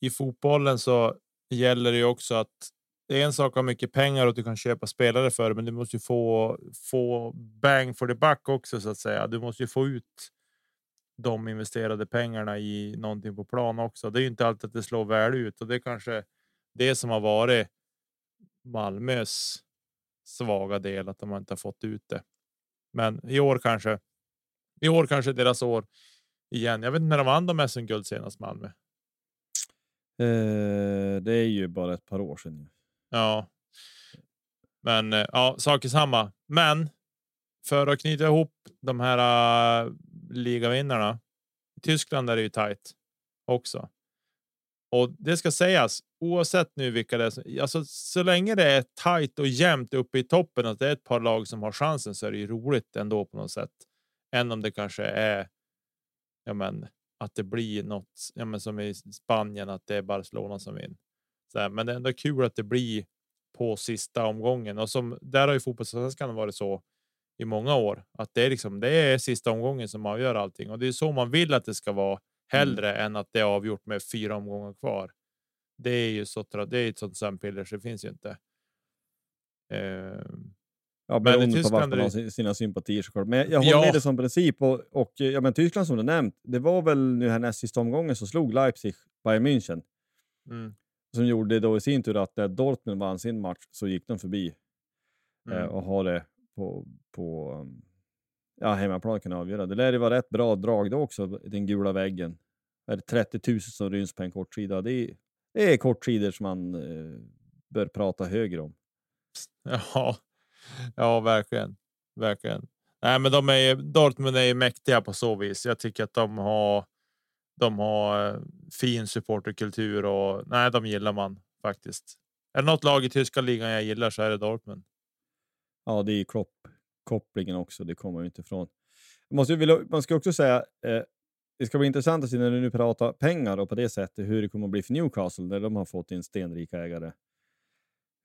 [SPEAKER 1] I fotbollen så gäller det ju också att det är en sak att ha mycket pengar och du kan köpa spelare för, men du måste ju få få bang for the buck också så att säga. Du måste ju få ut de investerade pengarna i någonting på plan också. Det är ju inte alltid att det slår väl ut och det är kanske det som har varit Malmös svaga del att de inte har fått ut det. Men i år kanske. I år kanske deras år igen. Jag vet inte när de vann de SM-guld senast Malmö.
[SPEAKER 2] Eh, det är ju bara ett par år sedan.
[SPEAKER 1] Ja, men eh, ja, sak är samma. Men för att knyta ihop de här uh, ligavinnarna. I Tyskland är det ju tajt också. Och det ska sägas oavsett nu vilka det är. Alltså, så länge det är tajt och jämnt uppe i toppen, att det är ett par lag som har chansen så är det ju roligt ändå på något sätt. Än om det kanske är. Ja, men att det blir något ja, men som i Spanien, att det är Barcelona som vinner. Så här, men det är ändå kul att det blir på sista omgången och som där har ju fotbollssvenskan varit så i många år att det är liksom det är sista omgången som avgör allting och det är så man vill att det ska vara hellre mm. än att det är avgjort med fyra omgångar kvar. Det är ju så. Det är ett sånt sömnpiller så det finns ju inte.
[SPEAKER 2] Uh, ja, beroende på vart man har sina sympatier såklart. Men jag håller ja. med dig som princip och, och ja, men Tyskland som du nämnt. Det var väl nu här näst sista omgången så slog Leipzig Bayern München. Mm. Som gjorde då i sin tur att när Dortmund vann sin match så gick de förbi eh, mm. eh, och har det på, på ja, hemmaplan kan avgöra. Det lär ju vara rätt bra drag då också, den gula väggen. Är det 30 000 som ryms på en kortsida? Det är, det är kortsidor som man eh, bör prata högre om.
[SPEAKER 1] Ja, ja verkligen. Verkligen. Nej, men de är, Dortmund är ju mäktiga på så vis. Jag tycker att de har de har eh, fin supporterkultur och nej, de gillar man faktiskt. Är det något lag i tyska ligan jag gillar så är det Dortmund.
[SPEAKER 2] Ja, det är Klopp kopplingen också. Det kommer ju inte ifrån. Man ska också säga, eh, det ska bli intressant att se när du nu pratar pengar och på det sättet hur det kommer att bli för Newcastle när de har fått in stenrika ägare.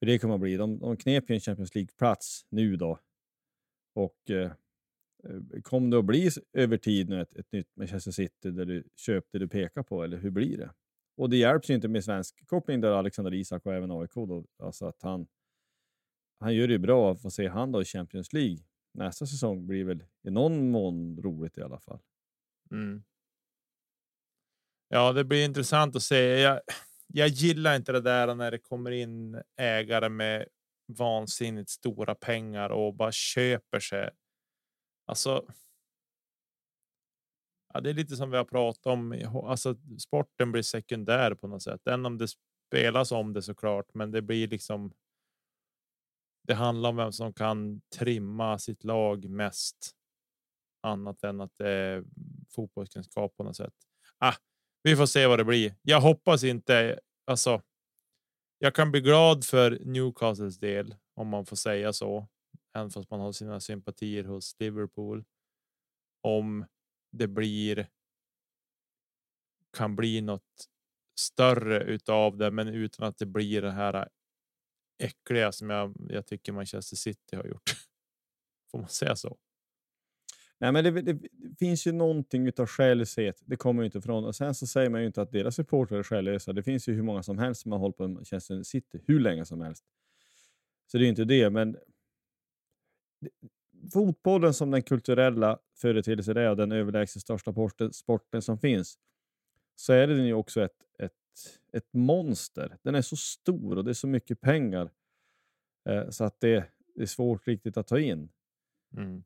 [SPEAKER 2] Hur det kommer att bli. De, de knep ju en Champions League-plats nu då. Och eh, kommer det att bli över tid nu ett, ett nytt Manchester City där du köpte du pekar på eller hur blir det? Och det hjälps ju inte med svensk koppling där Alexander Isak och även AIK då, alltså att han han gör det bra att få se han då i Champions League. Nästa säsong blir väl i någon mån roligt i alla fall. Mm.
[SPEAKER 1] Ja, det blir intressant att se. Jag, jag gillar inte det där när det kommer in ägare med vansinnigt stora pengar och bara köper sig. Alltså. Ja, det är lite som vi har pratat om. Alltså, sporten blir sekundär på något sätt, än om det spelas om det såklart, men det blir liksom det handlar om vem som kan trimma sitt lag mest. Annat än att det är fotbollskunskap på något sätt. Ah, vi får se vad det blir. Jag hoppas inte. Alltså. Jag kan bli glad för Newcastles del om man får säga så, även fast man har sina sympatier hos Liverpool. Om det blir. Kan bli något större utav det, men utan att det blir det här äckliga som jag, jag tycker Manchester City har gjort. Får man säga så?
[SPEAKER 2] Nej, men det, det, finns ju någonting av själlöshet. Det kommer ju inte ifrån. Och sen så säger man ju inte att deras supportrar är själlösa. Det finns ju hur många som helst som har hållit på Manchester City hur länge som helst. Så det är inte det, men fotbollen som den kulturella företeelse det är och den överlägset största sporten, sporten som finns, så är den ju också ett, ett, ett monster. Den är så stor och det är så mycket pengar eh, så att det, det, är svårt riktigt att ta in. Mm.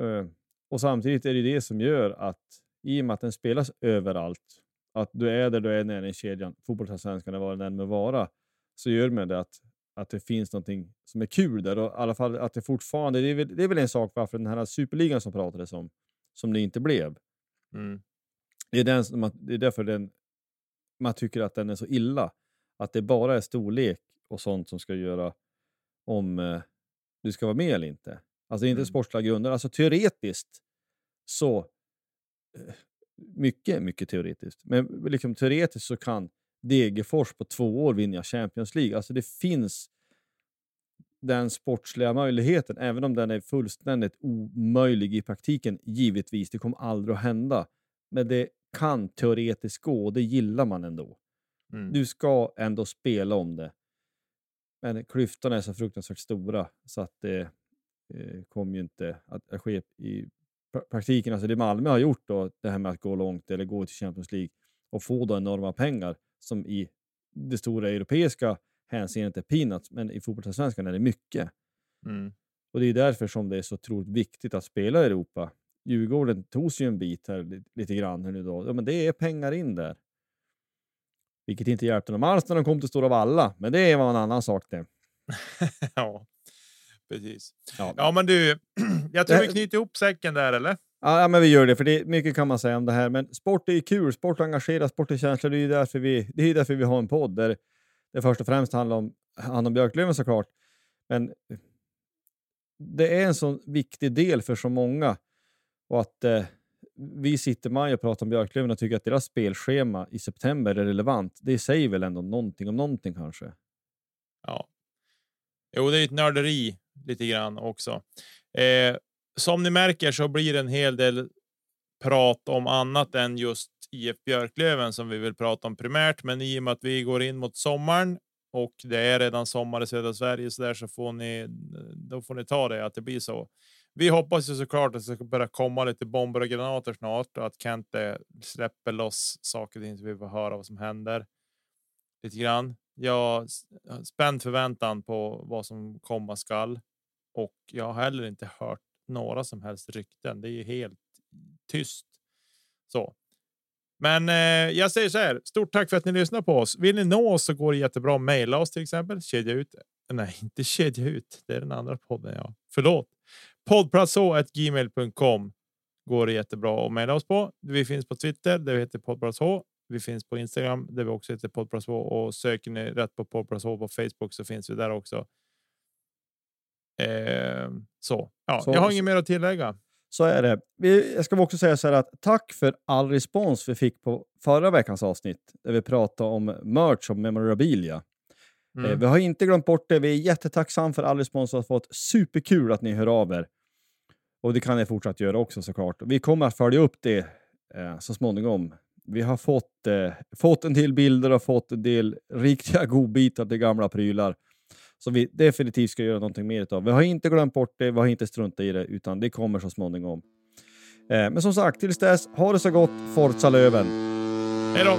[SPEAKER 2] Eh, och samtidigt är det det som gör att i och med att den spelas överallt, att du är där du är i kedjan, fotbollsallsvenskan eller vad den än må vara, så gör man det att, att det finns någonting som är kul där. Och i alla fall att det fortfarande, det är väl, det är väl en sak varför den här superligan som pratades om, som det inte blev. Mm. Det, är den, man, det är därför den, man tycker att den är så illa. Att det bara är storlek och sånt som ska göra om eh, du ska vara med eller inte. Alltså inte mm. sportsliga grunder. Alltså teoretiskt så, eh, mycket, mycket teoretiskt, men liksom teoretiskt så kan Degerfors på två år vinna Champions League. Alltså det finns den sportsliga möjligheten, även om den är fullständigt omöjlig i praktiken, givetvis. Det kommer aldrig att hända. Men det kan teoretiskt gå och det gillar man ändå. Mm. Du ska ändå spela om det. Men klyftorna är så fruktansvärt stora så att det eh, kommer ju inte att ske i praktiken. Alltså det Malmö har gjort då, det här med att gå långt eller gå till Champions League och få då enorma pengar som i det stora europeiska hänseendet är peanuts, men i fotbollsallsvenskan är det mycket. Mm. Och det är därför som det är så otroligt viktigt att spela i Europa. Djurgården tog sig en bit här lite grann. Här nu då. Ja, men det är pengar in där. Vilket inte hjälpte dem alls när de kom till Stora Valla, men det var en annan sak det.
[SPEAKER 1] ja, precis. Ja. ja, men du, jag tror vi knyter ihop säcken där, eller?
[SPEAKER 2] Ja, men vi gör det, för det, mycket kan man säga om det här. Men sport är kul, sport engagerar, sport är känsla. Det är därför vi, det är därför vi har en podd där det först och främst handlar om, handlar om Björklöven såklart. Men det är en så viktig del för så många. Och att eh, vi sitter maj och pratar om Björklöven och tycker att deras spelschema i september är relevant. Det säger väl ändå någonting om någonting kanske?
[SPEAKER 1] Ja. Jo, det är ett nörderi lite grann också. Eh, som ni märker så blir det en hel del prat om annat än just IF Björklöven som vi vill prata om primärt. Men i och med att vi går in mot sommaren och det är redan sommar i södra Sverige så där så får ni. Då får ni ta det att det blir så. Vi hoppas ju såklart att det ska börja komma lite bomber och granater snart och att Kente släpper loss saker och ting så vi får höra vad som händer. Lite grann. Jag har spänd förväntan på vad som komma skall och jag har heller inte hört några som helst rykten. Det är ju helt tyst. Så. Men eh, jag säger så här. Stort tack för att ni lyssnar på oss. Vill ni nå oss så går det jättebra att mejla oss till exempel. Kedja ut. Eh, nej, inte kedja ut. Det är den andra podden. Ja, förlåt. Poddplatsh.gmail.com går det jättebra att mejla oss på. Vi finns på Twitter där vi heter Poddplats vi finns på Instagram där vi också heter Poddplats och söker ni rätt på Poddplats på Facebook så finns vi där också. Eh, så ja, så, jag har inget mer att tillägga.
[SPEAKER 2] Så är det. Jag ska också säga så här att tack för all respons vi fick på förra veckans avsnitt där vi pratade om merch och memorabilia. Eh, mm. Vi har inte glömt bort det. Vi är jättetacksamma för all respons och har fått superkul att ni hör av er. Och det kan ni fortsatt göra också såklart. Vi kommer att följa upp det eh, så småningom. Vi har fått, eh, fått en del bilder och fått en del riktiga godbitar till gamla prylar som vi definitivt ska göra någonting mer av. Vi har inte glömt bort det, vi har inte struntat i det, utan det kommer så småningom. Eh, men som sagt, tills dess, ha det så gott, Forza Löven!
[SPEAKER 1] Hej då!